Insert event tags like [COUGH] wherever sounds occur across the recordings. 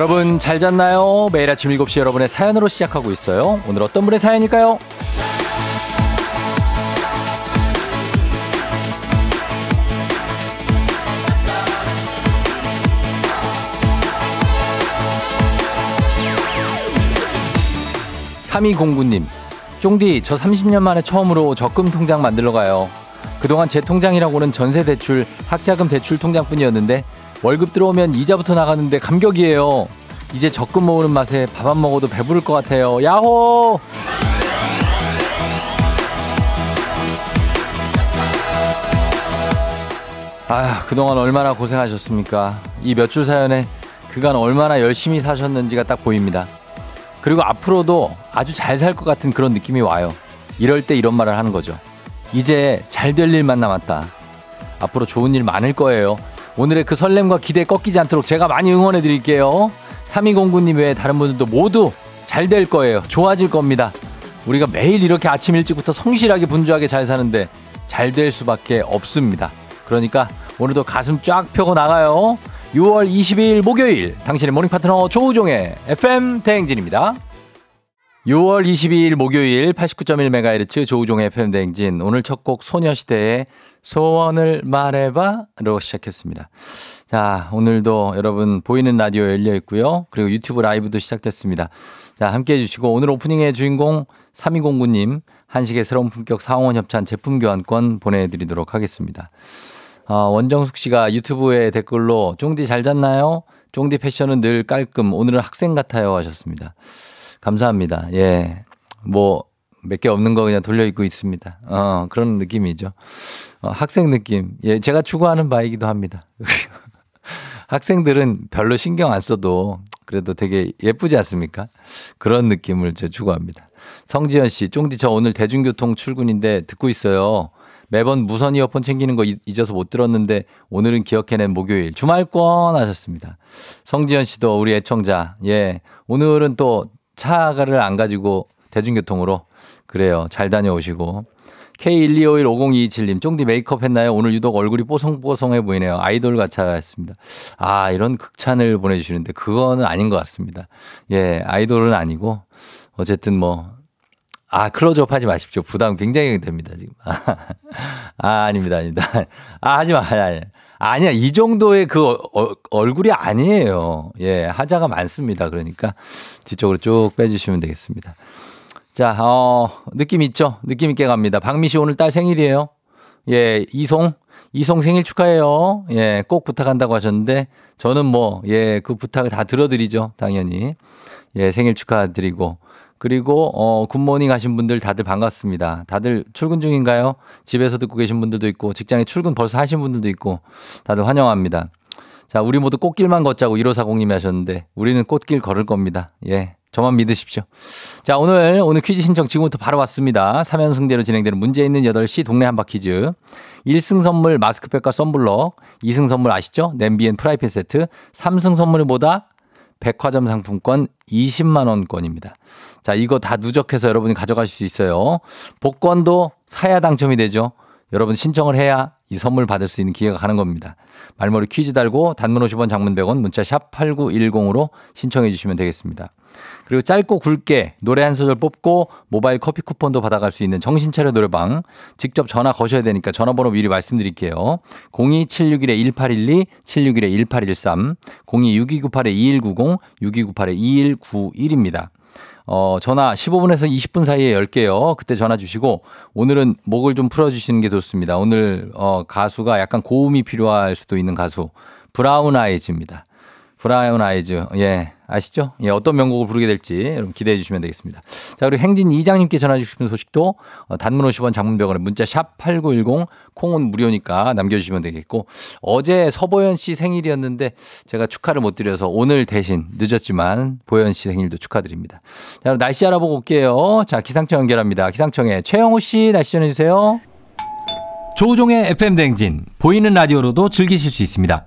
여러분 잘 잤나요? 매일 아침 7시 여러분의 사연으로 시작하고 있어요. 오늘 어떤 분의 사연일까요? 3209님, 쫑디, 저 30년 만에 처음으로 적금 통장 만들러 가요. 그동안 제 통장이라고는 전세 대출, 학자금 대출 통장뿐이었는데 월급 들어오면 이자부터 나가는데 감격이에요. 이제 적금 모으는 맛에 밥 안 먹어도 배부를 것 같아요. 야호! 아, 그동안 얼마나 고생하셨습니까? 이 몇 줄 사연에 그간 얼마나 열심히 사셨는지가 딱 보입니다. 그리고 앞으로도 아주 잘 살 것 같은 그런 느낌이 와요. 이럴 때 이런 말을 하는 거죠. 이제 잘 될 일만 남았다. 앞으로 좋은 일 많을 거예요. 오늘의 그 설렘과 기대 꺾이지 않도록 제가 많이 응원해 드릴게요. 3209님 외에 다른 분들도 모두 잘 될 거예요. 좋아질 겁니다. 우리가 매일 이렇게 아침 일찍부터 성실하게 분주하게 잘 사는데 잘 될 수밖에 없습니다. 그러니까 오늘도 가슴 쫙 펴고 나가요. 6월 22일 목요일 당신의 morning 파트너 조우종의 FM 대행진입니다. 6월 22일 목요일 89.1MHz 조우종의 FM 대행진 오늘 첫 곡 소녀시대의 소원을 말해봐로 시작했습니다. 자, 오늘도 여러분 보이는 라디오 열려 있고요. 그리고 유튜브 라이브도 시작됐습니다. 자, 함께 해주시고 오늘 오프닝의 주인공 3209님 한식의 새로운 품격 상원 협찬 제품 교환권 보내드리도록 하겠습니다. 어, 원정숙 씨가 유튜브에 댓글로 쫑디 잘 잤나요? 쫑디 패션은 늘 깔끔. 오늘은 학생 같아요 하셨습니다. 감사합니다. 예. 뭐, 몇 개 없는 거 그냥 돌려 입고 있습니다. 어, 그런 느낌이죠. 어, 학생 느낌. 예, 제가 추구하는 바이기도 합니다. [LAUGHS] 학생들은 별로 신경 안 써도 그래도 되게 예쁘지 않습니까? 그런 느낌을 제 추구합니다. 성지현 씨, 쫑디 저 오늘 대중교통 출근인데 듣고 있어요. 매번 무선 이어폰 챙기는 거 잊어서 못 들었는데 오늘은 기억해낸 목요일 주말권 하셨습니다. 성지현 씨도 우리 애청자. 예. 오늘은 또 차를 안 가지고 대중교통으로 그래요. 잘 다녀오시고. K1251027님, 쫑디 메이크업 했나요? 오늘 유독 얼굴이 뽀송뽀송해 보이네요. 아이돌 같아 했습니다. 아, 이런 극찬을 보내주시는데, 그거는 아닌 것 같습니다. 예, 아이돌은 아니고, 어쨌든 뭐, 아, 클로즈업 하지 마십시오. 부담 굉장히 됩니다, 지금. [LAUGHS] 아, 아닙니다, 아닙니다. 아, 하지 마. 아니, 아니야, 이 정도의 그 어, 어, 얼굴이 아니에요. 예, 하자가 많습니다. 그러니까 뒤쪽으로 쭉 빼주시면 되겠습니다. 자, 어, 느낌 있죠? 느낌 있게 갑니다. 박미 씨 오늘 딸 생일이에요. 예, 이송. 이송 생일 축하해요. 예, 꼭 부탁한다고 하셨는데 저는 뭐, 예, 그 부탁을 다 들어드리죠. 당연히. 예, 생일 축하드리고. 그리고 어 굿모닝 하신 분들 다들 반갑습니다. 다들 출근 중인가요? 집에서 듣고 계신 분들도 있고 직장에 출근 벌써 하신 분들도 있고 다들 환영합니다. 자, 우리 모두 꽃길만 걷자고 1540님이 하셨는데 우리는 꽃길 걸을 겁니다. 예. 저만 믿으십시오. 자, 오늘, 오늘 퀴즈 신청 지금부터 바로 왔습니다. 3연승대로 진행되는 문제 있는 8시 동네 한바 퀴즈. 1승 선물 마스크팩과 썬블럭. 2승 선물 아시죠? 냄비앤 프라이팬 세트. 3승 선물은 뭐다? 백화점 상품권 20만원권입니다. 자, 이거 다 누적해서 여러분이 가져가실 수 있어요. 복권도 사야 당첨이 되죠. 여러분 신청을 해야 이 선물 받을 수 있는 기회가 가는 겁니다. 말머리 퀴즈 달고 단문 50원 장문 100원 문자 샵 8910으로 신청해 주시면 되겠습니다. 그리고 짧고 굵게 노래 한 소절 뽑고 모바일 커피 쿠폰도 받아갈 수 있는 정신차려 노래방 직접 전화 거셔야 되니까 전화번호 미리 말씀드릴게요. 02761-1812, 761-1813, 026298-2190, 6298-2191입니다. 어, 전화 15분에서 20분 사이에 10개요. 그때 전화 주시고 오늘은 목을 좀 풀어주시는 게 좋습니다. 오늘 어, 가수가 약간 고음이 필요할 수도 있는 가수 브라운 아이즈입니다. 브라운 아이즈. 예. 아시죠? 예, 어떤 명곡을 부르게 될지 여러분 기대해 주시면 되겠습니다. 자, 그리고 행진 이장님께 전해 주고 싶은 소식도 어, 단문 50원 장문병원에 문자 샵 8910 콩은 무료니까 남겨주시면 되겠고 어제 서보현 씨 생일이었는데 제가 축하를 못 드려서 오늘 대신 늦었지만 보현 씨 생일도 축하드립니다. 자, 날씨 알아보고 올게요. 자, 기상청 연결합니다. 기상청에 최영호 씨 날씨 전해주세요. 조우종의 FM 댕진 보이는 라디오로도 즐기실 수 있습니다.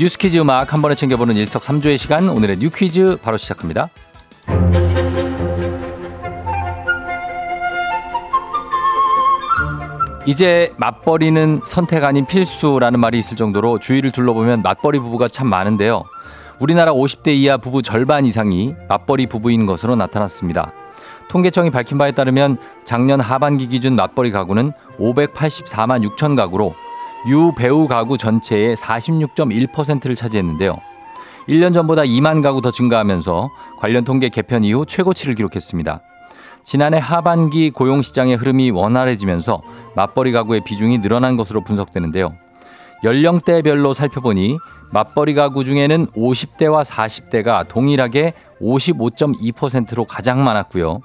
뉴스 퀴즈 음악 한 번에 챙겨보는 일석삼조의 시간 오늘의 뉴 퀴즈 바로 시작합니다 이제 맞벌이는 선택 아닌 필수라는 말이 있을 정도로 주위를 둘러보면 맞벌이 부부가 참 많은데요. 우리나라 50대 이하 부부 절반 이상이 맞벌이 부부인 것으로 나타났습니다. 통계청이 밝힌 바에 따르면 작년 하반기 기준 맞벌이 가구는 584만 6천 가구로 유배우 가구 전체의 46.1%를 차지했는데요. 1년 전보다 2만 가구 더 증가하면서 관련 통계 개편 이후 최고치를 기록했습니다. 지난해 하반기 고용시장의 흐름이 원활해지면서 맞벌이 가구의 비중이 늘어난 것으로 분석되는데요. 연령대별로 살펴보니 맞벌이 가구 중에는 50대와 40대가 동일하게 55.2%로 가장 많았고요.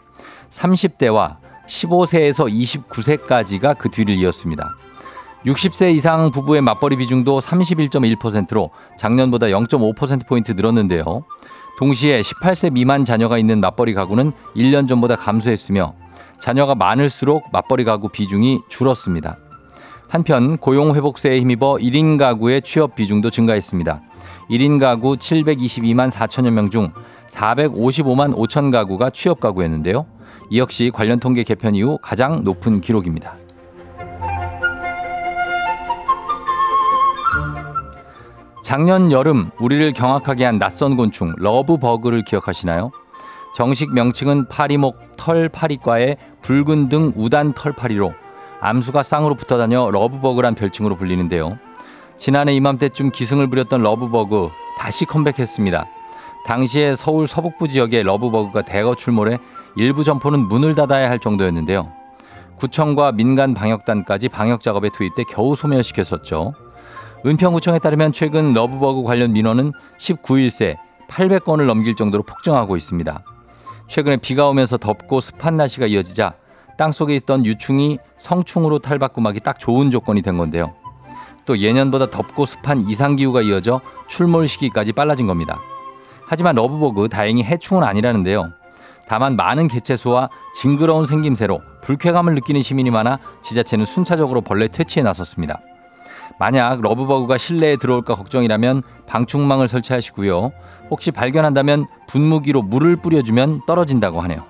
30대와 15세에서 29세까지가 그 뒤를 이었습니다. 60세 이상 부부의 맞벌이 비중도 31.1%로 작년보다 0.5%포인트 늘었는데요. 동시에 18세 미만 자녀가 있는 맞벌이 가구는 1년 전보다 감소했으며 자녀가 많을수록 맞벌이 가구 비중이 줄었습니다. 한편 고용 회복세에 힘입어 1인 가구의 취업 비중도 증가했습니다. 1인 가구 722만 4천여 명 중 455만 5천 가구가 취업 가구였는데요. 이 역시 관련 통계 개편 이후 가장 높은 기록입니다. 작년 여름 우리를 경악하게 한 낯선 곤충 러브버그를 기억하시나요? 정식 명칭은 파리목 털파리과의 붉은 등 우단 털파리로 암수가 쌍으로 붙어 다녀 러브버그란 별칭으로 불리는데요. 지난해 이맘때쯤 기승을 부렸던 러브버그 다시 컴백했습니다. 당시에 서울 서북부 지역의 러브버그가 대거 출몰해 일부 점포는 문을 닫아야 할 정도였는데요. 구청과 민간 방역단까지 방역 작업에 투입돼 겨우 소멸시켰었죠. 은평구청에 따르면 최근 러브버그 관련 민원은 19일 새 800건을 넘길 정도로 폭증하고 있습니다. 최근에 비가 오면서 덥고 습한 날씨가 이어지자 땅 속에 있던 유충이 성충으로 탈바꿈하기 딱 좋은 조건이 된 건데요. 또 예년보다 덥고 습한 이상기후가 이어져 출몰 시기까지 빨라진 겁니다. 하지만 러브버그 다행히 해충은 아니라는데요. 다만 많은 개체수와 징그러운 생김새로 불쾌감을 느끼는 시민이 많아 지자체는 순차적으로 벌레 퇴치에 나섰습니다. 만약 러브버그가 실내에 들어올까 걱정이라면 방충망을 설치하시고요. 혹시 발견한다면 분무기로 물을 뿌려주면 떨어진다고 하네요.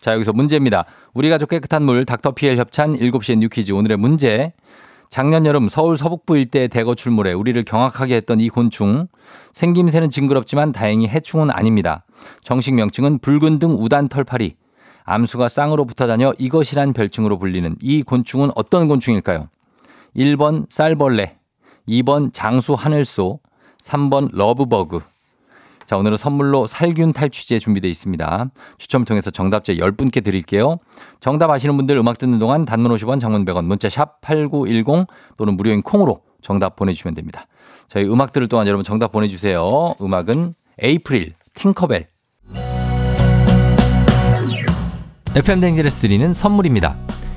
자, 여기서 문제입니다. 우리 가족 깨끗한 물 닥터피엘 협찬 7시엔 뉴퀴즈 오늘의 문제. 작년 여름 서울 서북부 일대에 대거 출몰해 우리를 경악하게 했던 이 곤충. 생김새는 징그럽지만 다행히 해충은 아닙니다. 정식 명칭은 붉은 등 우단 털파리. 암수가 쌍으로 붙어 다녀 이것이란 별칭으로 불리는 이 곤충은 어떤 곤충일까요? 1번 쌀벌레, 2번 장수 하늘소, 3번 러브버그. 자, 오늘은 선물로 살균 탈취제 준비되어 있습니다. 추첨 통해서 정답제 10분께 드릴게요. 정답 아시는 분들 음악 듣는 동안 단문 50원, 장문 100원, 문자 샵 8910 또는 무료인 콩으로 정답 보내주시면 됩니다. 저희 음악 들을 동안 여러분 정답 보내주세요. 음악은 에이프릴, 팅커벨. FM 댕진에서 드리는 선물입니다.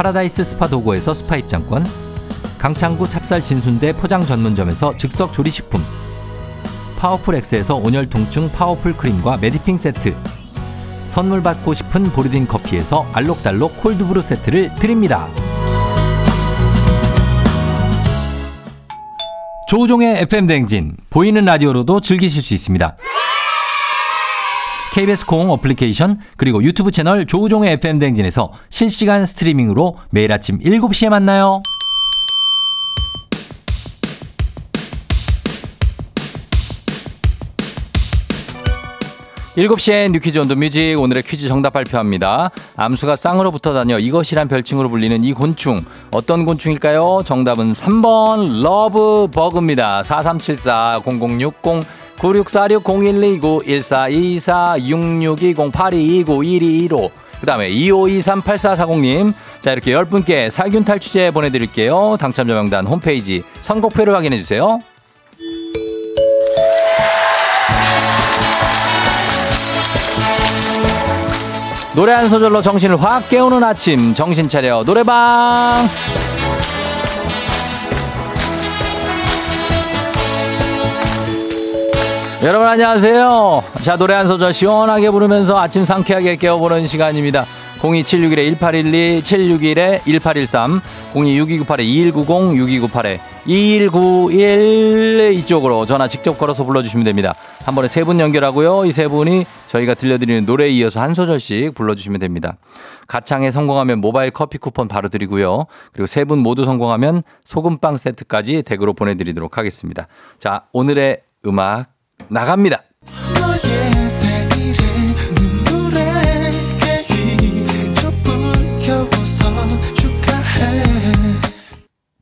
파라다이스 스파 도고에서 스파 입장권 강창구 찹쌀 진순대 포장 전문점에서 즉석 조리식품 파워풀 엑스에서 온열 통증 파워풀 크림과 메디핑 세트 선물 받고 싶은 보리딘 커피에서 알록달록 콜드브루 세트를 드립니다. 조우종의 FM 댕진 보이는 라디오로도 즐기실 수 있습니다. KBS 콩 어플리케이션 그리고 유튜브 채널 조우종의 FM 댕진에서 실시간 스트리밍으로 매일 아침 7시에 만나요. 7시에 You Quiz on the Music 오늘의 퀴즈 정답 발표합니다. 암수가 쌍으로 붙어 다녀 이것이란 별칭으로 불리는 이 곤충 어떤 곤충일까요? 정답은 3번 러브버그입니다. 4374 0060 9646-0129-1424-6620-8229-1225. 그 다음에 2523-8440님. 자, 이렇게 10분께 살균 탈취제 보내드릴게요. 당첨자 명단 홈페이지 선곡표를 확인해주세요. 노래 한 소절로 정신을 확 깨우는 아침 정신 차려 노래방 여러분 안녕하세요 자 노래 한 소절 시원하게 부르면서 아침 상쾌하게 깨워보는 시간입니다 02761-1812 761-1813 026298-2190 6298-2191 이쪽으로 전화 직접 걸어서 불러주시면 됩니다. 한 번에 세 분 연결하고요. 이 세 분이 저희가 들려드리는 노래에 이어서 한 소절씩 불러주시면 됩니다. 가창에 성공하면 모바일 커피 쿠폰 바로 드리고요. 그리고 세 분 모두 성공하면 소금빵 세트까지 댁으로 보내드리도록 하겠습니다. 자, 오늘의 음악 나갑니다.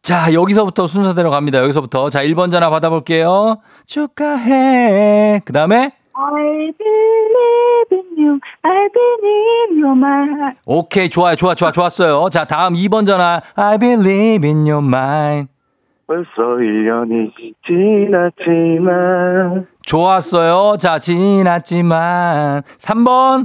자, 여기서부터 순서대로 갑니다. 여기서부터. 자, 1번 전화 받아볼게요. 축하해. 그 다음에? I believe in you. I believe you're my. 오케이, 좋아요. 좋아, 좋아, 좋았어요. 자, 다음 2번 전화. I believe in your mind. 벌써 1년이 지났지만. 좋았어요. 자, 지났지만. 3번.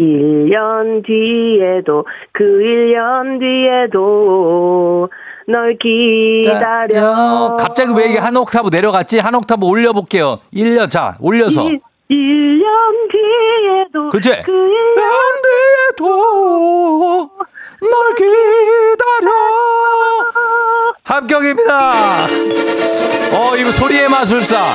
1년 뒤에도, 그 1년 뒤에도, 널 기다려. 갑자기 왜 이게 한 옥타브 내려갔지? 한 옥타브 올려볼게요. 1년, 자, 올려서. 1, 1년 뒤에도. 그치? 그 1년 뒤에도 널 기다려. 합격입니다. 어, 이거 소리의 마술사.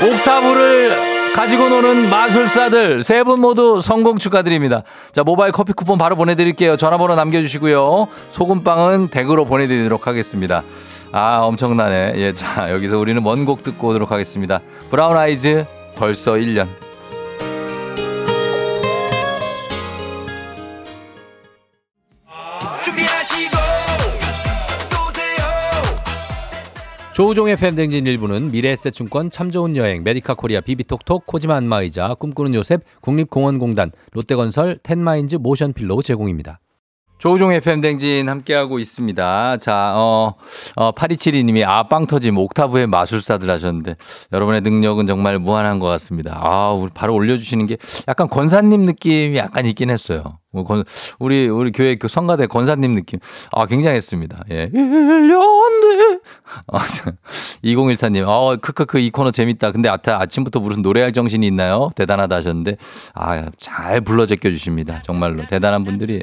옥타브를 가지고 노는 마술사들 세 분 모두 성공 축하드립니다. 자, 모바일 커피 쿠폰 바로 보내드릴게요. 전화번호 남겨주시고요. 소금빵은 댁으로 보내드리도록 하겠습니다. 아, 엄청나네. 예, 자, 여기서 우리는 원곡 듣고 오도록 하겠습니다. 브라운 아이즈 벌써 1년. 조우종의 FM 댕진 1부는 미래에셋증권 참 좋은 여행 메디카 코리아 비비톡톡 코지마 안마의자 꿈꾸는 요셉 국립공원공단 롯데건설 텐마인즈 모션필로 제공입니다. 조우종의 팬댕진 함께하고 있습니다. 자, 어, 어, 8272님이 아, 빵 터짐 옥타브의 마술사들 하셨는데 여러분의 능력은 정말 무한한 것 같습니다. 아, 바로 올려주시는 게 약간 권사님 느낌이 약간 있긴 했어요. 뭐 우리 우리 교회 그 성가대 권사님 느낌 아 굉장했습니다. 예. 1년 뒤. 아, 2014님. 어 크크크 이 코너 재밌다. 근데 아타 아침부터 무슨 노래할 정신이 있나요? 대단하다 하셨는데 아 잘 불러 제껴 주십니다. 정말로 대단한 분들이에요.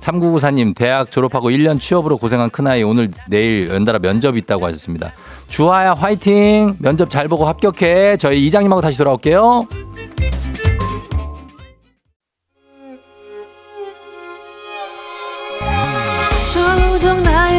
3994님 대학 졸업하고 1년 취업으로 고생한 큰아이 오늘 내일 연달아 면접 있다고 하셨습니다. 주하야 화이팅. 면접 잘 보고 합격해. 저희 이장님하고 다시 돌아올게요.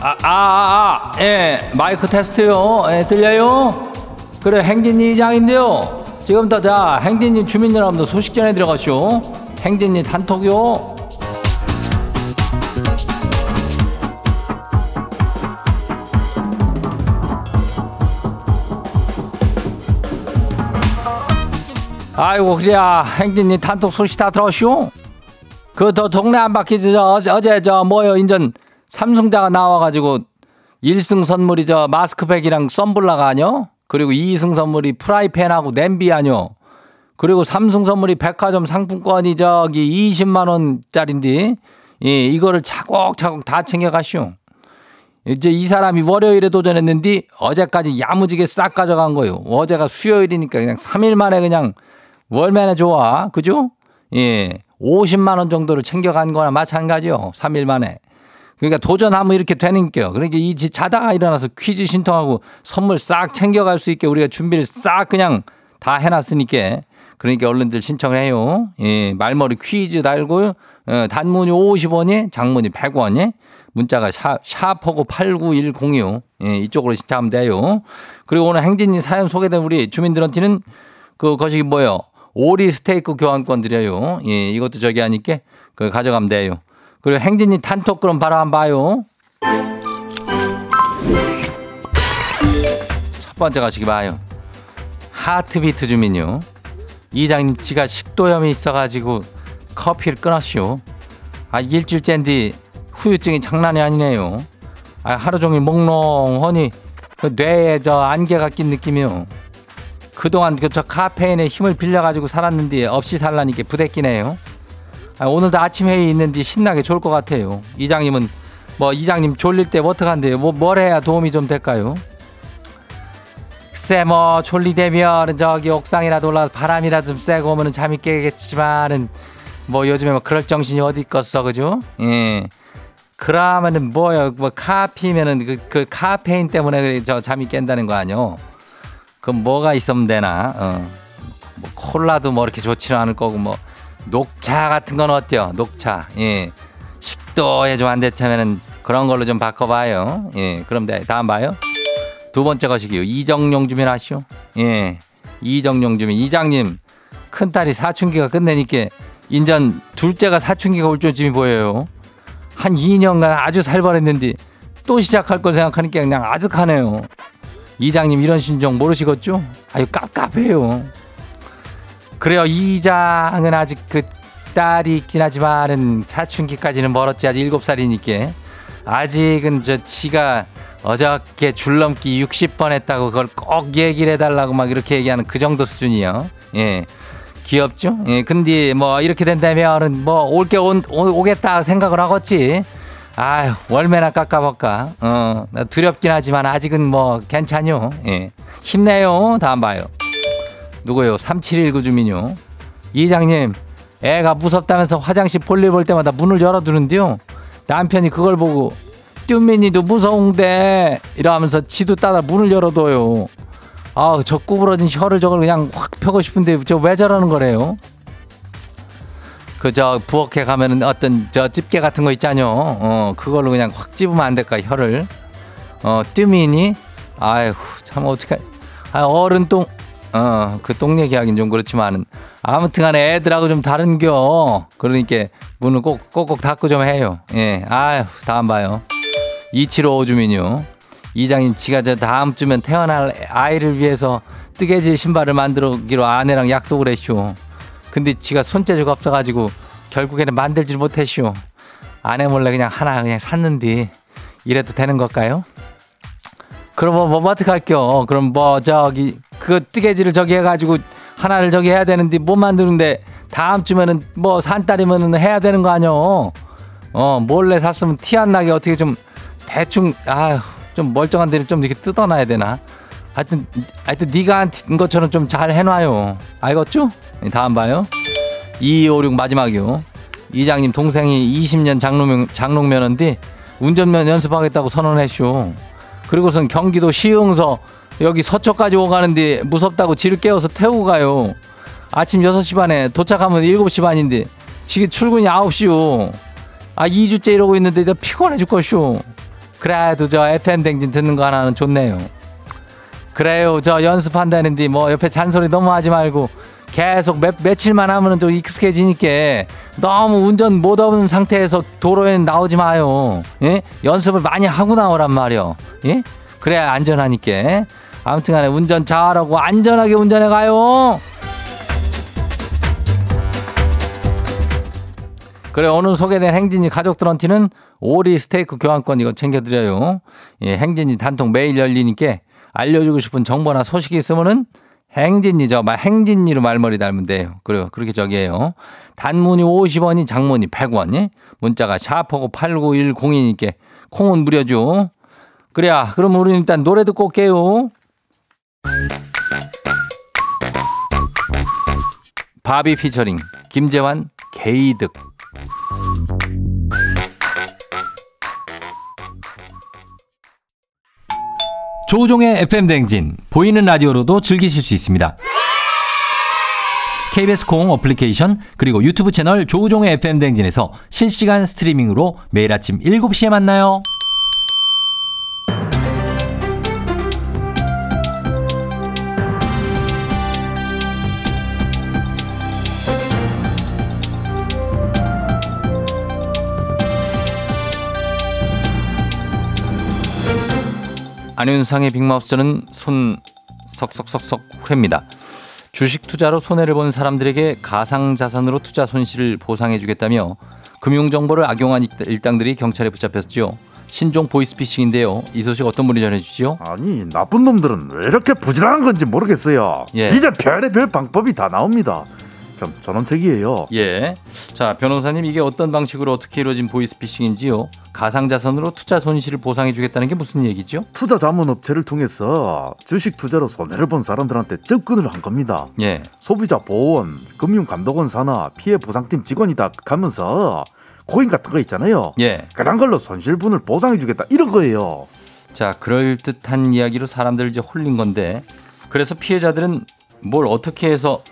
아, 아, 아, 아, 예, 마이크 테스트요. 예, 들려요? 그래, 행진 이장인데요. 지금부터 자 행진이 주민 여러분들 소식 전해 들어가시오. 행진이 단톡요. 아이고 그래야 행진이 단톡 소식 다 들었쇼? 그 더 동네 안 바뀌지 저 어제 저 뭐요 인전 삼성자가 나와가지고 1승 선물이 저 마스크팩이랑 썬블라가 아니요? 그리고 2승 선물이 프라이팬하고 냄비 아니요? 그리고 3승 선물이 백화점 상품권이 저기 20만 원짜린데 예, 이거를 차곡차곡 다 챙겨가시오. 이제 이 사람이 월요일에 도전했는데 어제까지 야무지게 싹 가져간 거요. 어제가 수요일이니까 그냥 3일 만에 그냥 월매나 좋아. 그죠? 예. 50만 원 정도를 챙겨간 거나 마찬가지요. 3일 만에. 그러니까 도전하면 이렇게 되는 게요. 그러니까 이 지- 자다가 일어나서 퀴즈 신청하고 선물 싹 챙겨갈 수 있게 우리가 준비를 싹 그냥 다 해놨으니까 그러니까 얼른들 신청을 해요. 예, 말머리 퀴즈 달고요. 어, 단문이 50원이, 장문이 100원이, 문자가 샤, 샤퍼고 89106. 예, 이쪽으로 신청하면 돼요. 그리고 오늘 행진이 사연 소개된 우리 주민들한테는 그 거시기 뭐요? 오리 스테이크 교환권 드려요. 예, 이것도 저기 하니까 그 가져가면 돼요. 그리고 행진이 단톡 그럼 바로 한번 봐요. 첫 번째 가시기 봐요. 하트비트 주민요. 이장님 지가 식도염이 있어가지고 커피를 끊었쇼. 아 일주일째인데 후유증이 장난이 아니네요. 아 하루 종일 몽롱하니 그 뇌에 저 안개가 낀 느낌이요. 그동안 그 저 카페인에 힘을 빌려가지고 살았는데 없이 살라니까 부대끼네요. 아, 오늘도 아침 회의 있는데 신나게 졸것 같아요. 이장님은 뭐 이장님 졸릴 때 어떡한데요? 뭐 뭘 해야 도움이 좀 될까요? 글쎄 뭐 졸리되면 저기 옥상이라도 올라서 바람이라도 좀 쐬고 오면 잠이 깨겠지만은 뭐 요즘에 뭐 그럴 정신이 어디 있겠어 그죠? 예. 그러면은 뭐요? 뭐 카피면은 그, 그 카페인 때문에 저 잠이 깬다는 거 아니요? 그럼 뭐가 있으면 되나? 어. 뭐 콜라도 뭐 이렇게 좋지는 않을 거고 뭐 녹차 같은 건 어때요? 녹차. 예. 식도에 좀 안 됐다면은 그런 걸로 좀 바꿔봐요. 예. 그럼 돼. 다음 봐요. 두 번째 것이기요. 이정용 주민 아시오? 예. 이정용 주민. 이장님, 큰딸이 사춘기가 끝내니까 인전 둘째가 사춘기가 올 조짐이 보여요. 한 2년간 아주 살벌했는데 또 시작할 걸 생각하니까 그냥 아득하네요. 이장님 이런 심정 모르시겠죠? 아유 깝깝해요. 그래요. 이 장은 아직 그 딸이 있긴 하지만은 사춘기까지는 멀었지 아직 7살이니까 아직은 저 지가 어저께 줄넘기 60번 했다고 그걸 꼭 얘기를 해달라고 막 이렇게 얘기하는 그 정도 수준이요. 예. 귀엽죠? 예. 근데 뭐 이렇게 된다면은 뭐 올게 온, 오, 오겠다 생각을 하겠지. 아유, 월매나 깎아볼까. 어, 나 두렵긴 하지만 아직은 뭐 괜찮요. 예. 힘내요. 다음 봐요. 누구요? 3719 주민요. 이장님, 애가 무섭다면서 화장실 볼일 볼 때마다 문을 열어두는데요. 남편이 그걸 보고 뚠민이도 무서운데 이러면서 지도 따라 문을 열어둬요. 아, 저 구부러진 혀를 저걸 그냥 확 펴고 싶은데 저 왜 저러는 거래요? 그 저 부엌에 가면은 어떤 저 집게 같은 거 있잖요. 어, 그걸로 그냥 확 집으면 안 될까 혀를? 어, 뚠민이? 아휴, 참 어떡해. 아, 어른 똥 어, 그 똥 얘기하긴 좀 그렇지만은 아무튼 간에 애들하고 좀 다른겨. 그러니까 문을 꼭, 꼭꼭 닫고 좀 해요. 예. 아휴, 다음 봐요. 2755 주민요. 이장님, 지가 저 다음 주면 태어날 아이를 위해서 뜨개질 신발을 만들기로 아내랑 약속을 했쇼. 근데 지가 손재주가 없어가지고 결국에는 만들질 못했쇼. 아내 몰래 그냥 하나 그냥 샀는데 이래도 되는 걸까요? 그럼 뭐, 뭐 어떡할겨? 그럼 뭐 저기 그 뜨개질을 저기 해가지고 하나를 저기 해야 되는데 못 만드는데 다음 주면은 뭐 산딸이면은 해야 되는 거 아니여? 어 몰래 샀으면 티 안 나게 어떻게 좀 대충 아휴 좀 멀쩡한 데를 좀 이렇게 뜯어놔야 되나? 하여튼 하여튼 네가 한 것처럼 좀 잘 해놔요. 알겠죠? 네, 다음 봐요. 2256 마지막이요. 이장님 동생이 20년 장롱 장롱면허인데 운전면 연습하겠다고 선언했쇼. 그리고선 경기도 시흥서 여기 서초까지 오가는데 무섭다고 지를 깨워서 태우고 가요. 아침 6시 반에 도착하면 7시 반인데 지금 출근이 9시요. 아 2주째 이러고 있는데 나 피곤해 죽겠쇼. 그래도 저 FM 댕진 듣는 거 하나는 좋네요. 그래요. 저 연습한다는데 뭐 옆에 잔소리 너무 하지 말고 계속 몇, 며칠만 하면은 좀 익숙해지니까 너무 운전 못 하는 상태에서 도로에 나오지 마요. 예? 연습을 많이 하고 나오란 말이요. 예? 그래야 안전하니까. 아무튼 간에 운전 잘하고 안전하게 운전해 가요. 그래 오늘 소개된 행진이 가족들한테는 오리 스테이크 교환권 이거 챙겨드려요. 예, 행진이 단통 매일 열리니까 알려주고 싶은 정보나 소식이 있으면은 행진이 저말 행진이로 말머리 달면 돼요. 그래요. 그렇게 저기해요. 단문이 50원이 장문이 100원. 이 문자가 샤프고 8910이니까 콩은 무려죠. 그래야 그럼 우리는 일단 노래 듣고 올게요. 바비 피처링 김재환 개이득 조우종의 FM 댕진 보이는 라디오로도 즐기실 수 있습니다. KBS 콩 어플리케이션 그리고 유튜브 채널 조우종의 FM 댕진에서 실시간 스트리밍으로 매일 아침 7시에 만나요. 안윤상의 빅마우스 저는 손 석석석석 회입니다. 주식 투자로 손해를 본 사람들에게 가상 자산으로 투자 손실을 보상해 주겠다며 금융 정보를 악용한 일당들이 경찰에 붙잡혔지요. 신종 보이스피싱인데요. 이 소식 어떤 분이 전해주시죠? 아니 나쁜 놈들은 왜 이렇게 부지런한 건지 모르겠어요. 예. 이제 별의별 방법이 다 나옵니다. 좀 전원책이에요. 예. 자, 변호사님 이게 어떤 방식으로 어떻게 이루어진 보이스피싱인지요? 가상자산으로 투자 손실을 보상해 주겠다는 게 무슨 얘기죠? 투자 자문 업체를 통해서 주식 투자로 손해를 본 사람들한테 접근을 한 겁니다. 예. 소비자 보호원, 금융감독원 산하 피해 보상팀 직원이다 가면서 코인 같은 거 있잖아요. 예. 그런 걸로 손실분을 보상해 주겠다 이런 거예요. 자, 그럴 듯한 이야기로 사람들을 이제 홀린 건데 그래서 피해자들은 뭘 어떻게 해서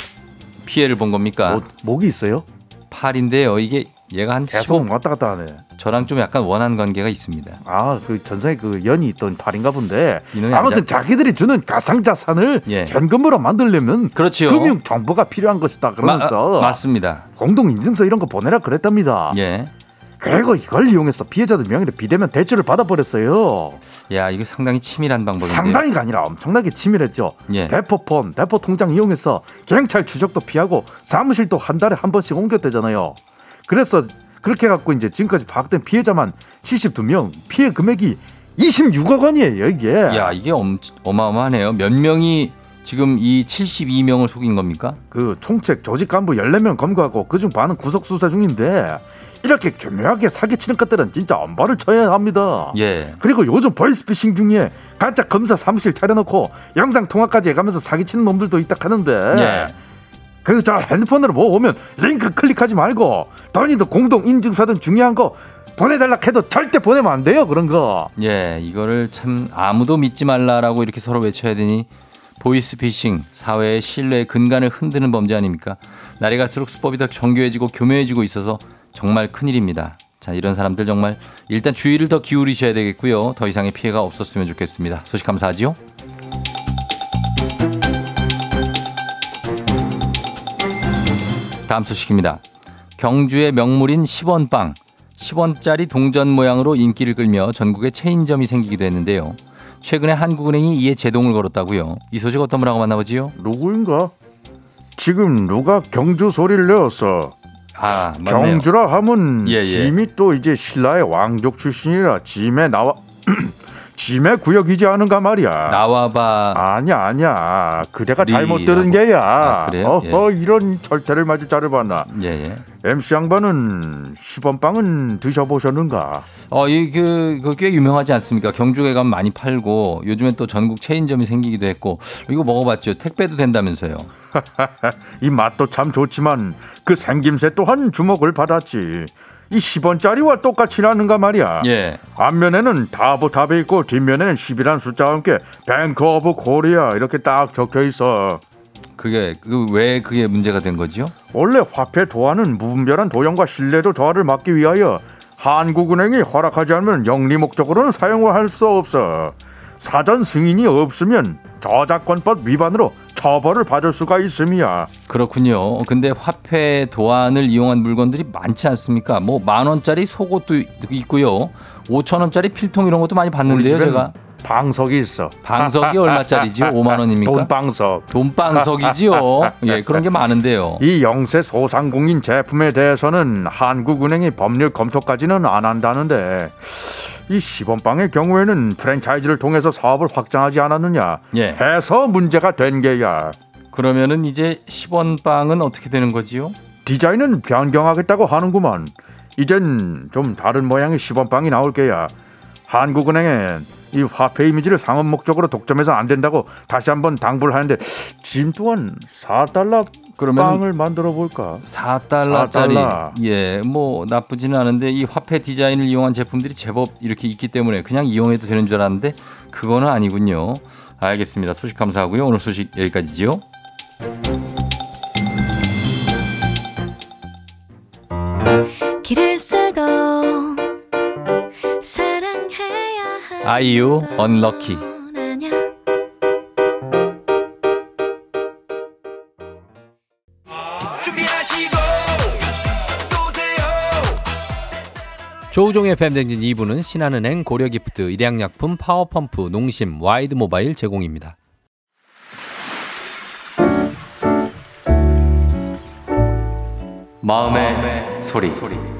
피해를 본 겁니까? 뭐, 목이 있어요? 팔인데요. 이게 얘가 한 계속 15, 왔다 갔다 하네. 저랑 좀 약간 원한 관계가 있습니다. 아, 그 전생에 그 연이 있던 팔인가 본데. 아무튼 안 잡- 자기들이 주는 가상 자산을 예. 현금으로 만들려면 그렇지요. 금융 정보가 필요한 것이다 그러면서 마- 아, 맞습니다. 공동 인증서 이런 거 보내라 그랬답니다. 예. 그리고 이걸 이용해서 피해자들 명의로 비대면 대출을 받아버렸어요. 야, 이게 상당히 치밀한 방법인데요. 상당히가 아니라 엄청나게 치밀했죠. 예. 대포폰, 대포 통장 이용해서 경찰 추적도 피하고 사무실도 한 달에 한 번씩 옮겼대잖아요. 그래서 그렇게 갖고 이제 지금까지 파악된 피해자만 72명, 피해 금액이 26억 원이에요 이게. 야, 이게 엄, 어마어마하네요. 몇 명이 지금 이 72명을 속인 겁니까? 그 총책 조직 간부 14명 검거하고 그중 반은 구속 수사 중인데 이렇게 교묘하게 사기치는 것들은 진짜 엄벌을 쳐야 합니다. 예. 그리고 요즘 보이스피싱 중에 가짜 검사 사무실 차려놓고 영상 통화까지 해가면서 사기치는 놈들도 있다 하는데 예. 그리고 저 핸드폰으로 뭐 오면 링크 클릭하지 말고 돈이든 공동 인증서든 중요한 거 보내달라 해도 절대 보내면 안 돼요 그런 거 예, 이거를 참 아무도 믿지 말라라고 이렇게 서로 외쳐야 되니 보이스피싱 사회의 신뢰의 근간을 흔드는 범죄 아닙니까? 날이 갈수록 수법이 더 정교해지고 교묘해지고 있어서 정말 큰일입니다. 자, 이런 사람들 정말 일단 주의를 더 기울이셔야 되겠고요. 더 이상의 피해가 없었으면 좋겠습니다. 소식 감사하지요. 다음 소식입니다. 경주의 명물인 10원빵. 10원짜리 동전 모양으로 인기를 끌며 전국에 체인점이 생기기도 했는데요. 최근에 한국은행이 이에 제동을 걸었다고요. 이 소식 어떤 분하고 만나보지요? 누구인가? 지금 누가 경주 소리를 내었어 아, 맞네요. 경주라 하면 예, 예. 짐이 또 이제 신라의 왕족 출신이라 짐에 나와 [CLEARS THROAT] 짐의 구역 이지 않은가 말이야. 나와봐. 아니야 아니야 그대가. 잘못 들은 게야. 아? 어허 이런 절대를 마주 잘해봤나. 예, 예. MC 양반은 십원빵은 드셔보셨는가? 어, 이, 그, 그, 꽤 유명하지 않습니까? 경주에 가면 많이 팔고, 요즘엔 또 전국 체인점이 생기기도 했고, 이거 먹어봤죠? 택배도 된다면서요. [LAUGHS] 이 맛도 참 좋지만 그 생김새 또한 주목을 받았지. 이 10원짜리와 똑같이 나왔는가 말이야. 예. 앞면에는 다보탑이 있고 뒷면에는 10이라는 숫자와 함께 Bank of Korea 이렇게 딱 적혀 있어. 그게, 그, 왜 그게 문제가 된 거지요? 원래 화폐 도안은 무분별한 도용과 신뢰도 저하를 막기 위하여 한국은행이 허락하지 않으면 영리 목적으로는 사용을 할수 없어. 사전 승인이 없으면 저작권법 위반으로 처벌을 받을 수가 있음이야. 그렇군요. 근데 화폐 도안을 이용한 물건들이 많지 않습니까? 뭐 만 원짜리 속옷도 있고요. 5천 원짜리 필통 이런 것도 많이 봤는데요, 제가. 방석이 있어. 방석이 얼마짜리지요? 5만 원입니까? 돈방석. 돈방석이지요. [LAUGHS] 예, 그런 게 많은데요. 이 영세 소상공인 제품에 대해서는 한국은행이 법률 검토까지는 안 한다는데 이 시범빵의 경우에는 프랜차이즈를 통해서 사업을 확장하지 않았느냐 예. 해서 문제가 된 게야 그러면은 이제 10원 빵은 어떻게 되는 거지요? 디자인은 변경하겠다고 하는구만 이젠 좀 다른 모양의 시범빵이 나올 게야 한국은행엔 이 화폐 이미지를 상업 목적으로 독점해서 안 된다고 다시 한번 당부를 하는데 지금 또한 4달러 그러면 빵을 만들어 볼까 4달러짜리 4달러. 예, 뭐 나쁘지는 않은데 이 화폐 디자인을 이용한 제품들이 제법 이렇게 있기 때문에 그냥 이용해도 되는 줄 알았는데 그거는 아니군요. 알겠습니다. 소식 감사하고요. 오늘 소식 여기까지지요. 길을 쓰 아이유 unlucky. 조우종의 FM 댕진 2부는 신한은행 고려기프트 일양약품 파워펌프 농심 와이드모바일 제공입니다. 마음의, 소리.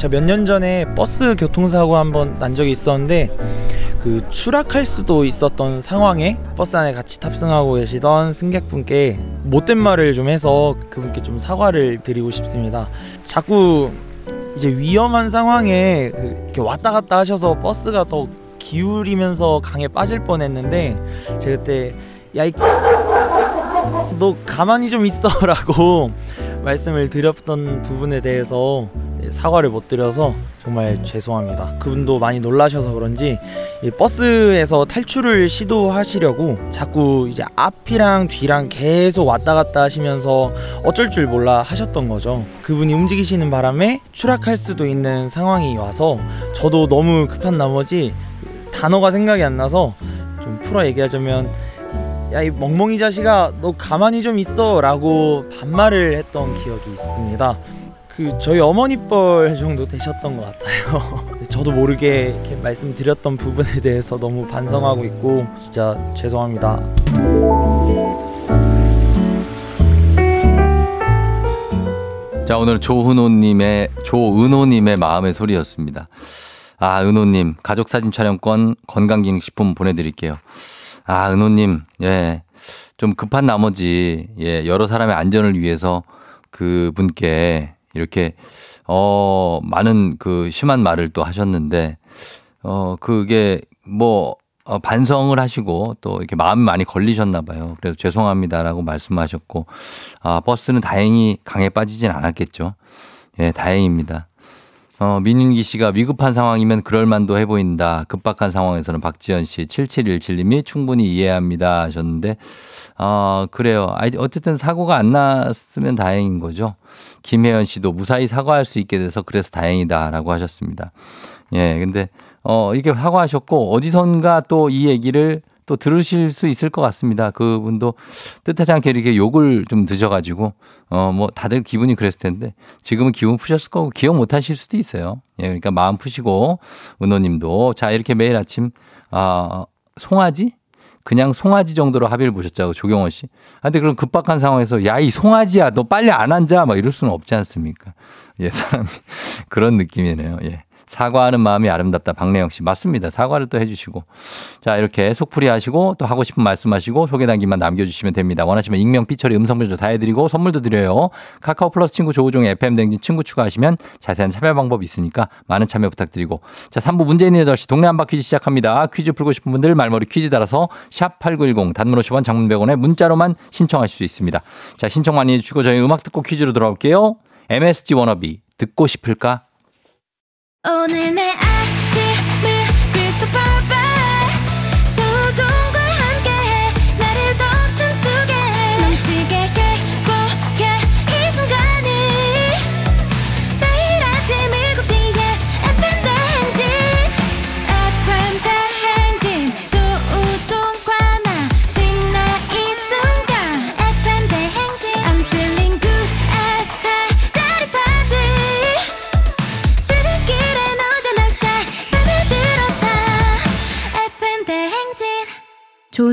제가 몇 년 전에 버스 교통사고 한번 난 적이 있었는데 그 추락할 수도 있었던 상황에 버스 안에 같이 탑승하고 계시던 승객분께 못된 말을 좀 해서 그분께 좀 사과를 드리고 싶습니다. 자꾸 이제 위험한 상황에 그 이렇게 왔다 갔다 하셔서 버스가 더 기울이면서 강에 빠질 뻔했는데 제가 그때 야이 너 가만히 좀 있어라고 말씀을 드렸던 부분에 대해서 네, 사과를 못 드려서 정말 죄송합니다. 그분도 많이 놀라셔서 그런지 이 버스에서 탈출을 시도하시려고 자꾸 이제 앞이랑 뒤랑 계속 왔다 갔다 하시면서 어쩔 줄 몰라 하셨던 거죠. 그분이 움직이시는 바람에 추락할 수도 있는 상황이 와서 저도 너무 급한 나머지 단어가 생각이 안 나서 좀 풀어 얘기하자면 야 이 멍멍이 자식아 너 가만히 좀 있어라고 반말을 했던 기억이 있습니다. 그 저희 어머니 뻘 정도 되셨던 것 같아요. [LAUGHS] 저도 모르게 이렇게 말씀드렸던 부분에 대해서 너무 반성하고 있고 진짜 죄송합니다. 자, 오늘 조은호님의, 조은호님의 마음의 소리였습니다. 아, 은호님, 가족 사진 촬영권 건강기능식품 보내드릴게요. 아, 은호님, 예. 좀 급한 나머지, 예, 여러 사람의 안전을 위해서 그 분께 이렇게, 어, 많은 그 심한 말을 또 하셨는데, 어, 그게 뭐, 어, 반성을 하시고 또 이렇게 마음이 많이 걸리셨나 봐요. 그래서 죄송합니다라고 말씀하셨고, 아, 버스는 다행히 강에 빠지진 않았겠죠. 예, 다행입니다. 어, 민윤기 씨가 위급한 상황이면 그럴 만도 해 보인다. 급박한 상황에서는 박지현 씨 7717님이 충분히 이해합니다 하셨는데 어, 그래요. 아이, 어쨌든 사고가 안 났으면 다행인 거죠. 김혜연 씨도 무사히 사과할 수 있게 돼서 그래서 다행이다라고 하셨습니다. 예, 근데 어, 이게 사과하셨고 어디선가 또 이 얘기를 또 들으실 수 있을 것 같습니다. 그분도 뜻하지 않게 이렇게 욕을 좀 드셔가지고 어 뭐 다들 기분이 그랬을 텐데 지금은 기분 푸셨을 거고 기억 못 하실 수도 있어요. 예, 그러니까 마음 푸시고 은호님도 자 이렇게 매일 아침 아 송아지 그냥 송아지 정도로 합의를 보셨자고 조경원 씨. 아, 근데 그런 급박한 상황에서 야 이 송아지야 너 빨리 안 앉아 막 이럴 수는 없지 않습니까? 예 사람이 [LAUGHS] 그런 느낌이네요. 예. 사과하는 마음이 아름답다. 박래영 씨. 맞습니다. 사과를 또 해주시고. 자, 이렇게 속풀이 하시고 또 하고 싶은 말씀 하시고 소개 단기만 남겨주시면 됩니다. 원하시면 익명, 삐처리, 음성 변조 다 해드리고 선물도 드려요. 카카오 플러스 친구 조우종의 FM 댕진 친구 추가하시면 자세한 참여 방법 있으니까 많은 참여 부탁드리고. 자, 3부 문제 있는 8시 동네 한바 퀴즈 시작합니다. 퀴즈 풀고 싶은 분들 말머리 퀴즈 달아서 샵 8910 단문 50원 장문 100원에 문자로만 신청하실 수 있습니다. 자, 신청 많이 해주시고 저희 음악 듣고 퀴즈로 돌아올게요. MSG 워너비 듣고 싶을까? 오늘 내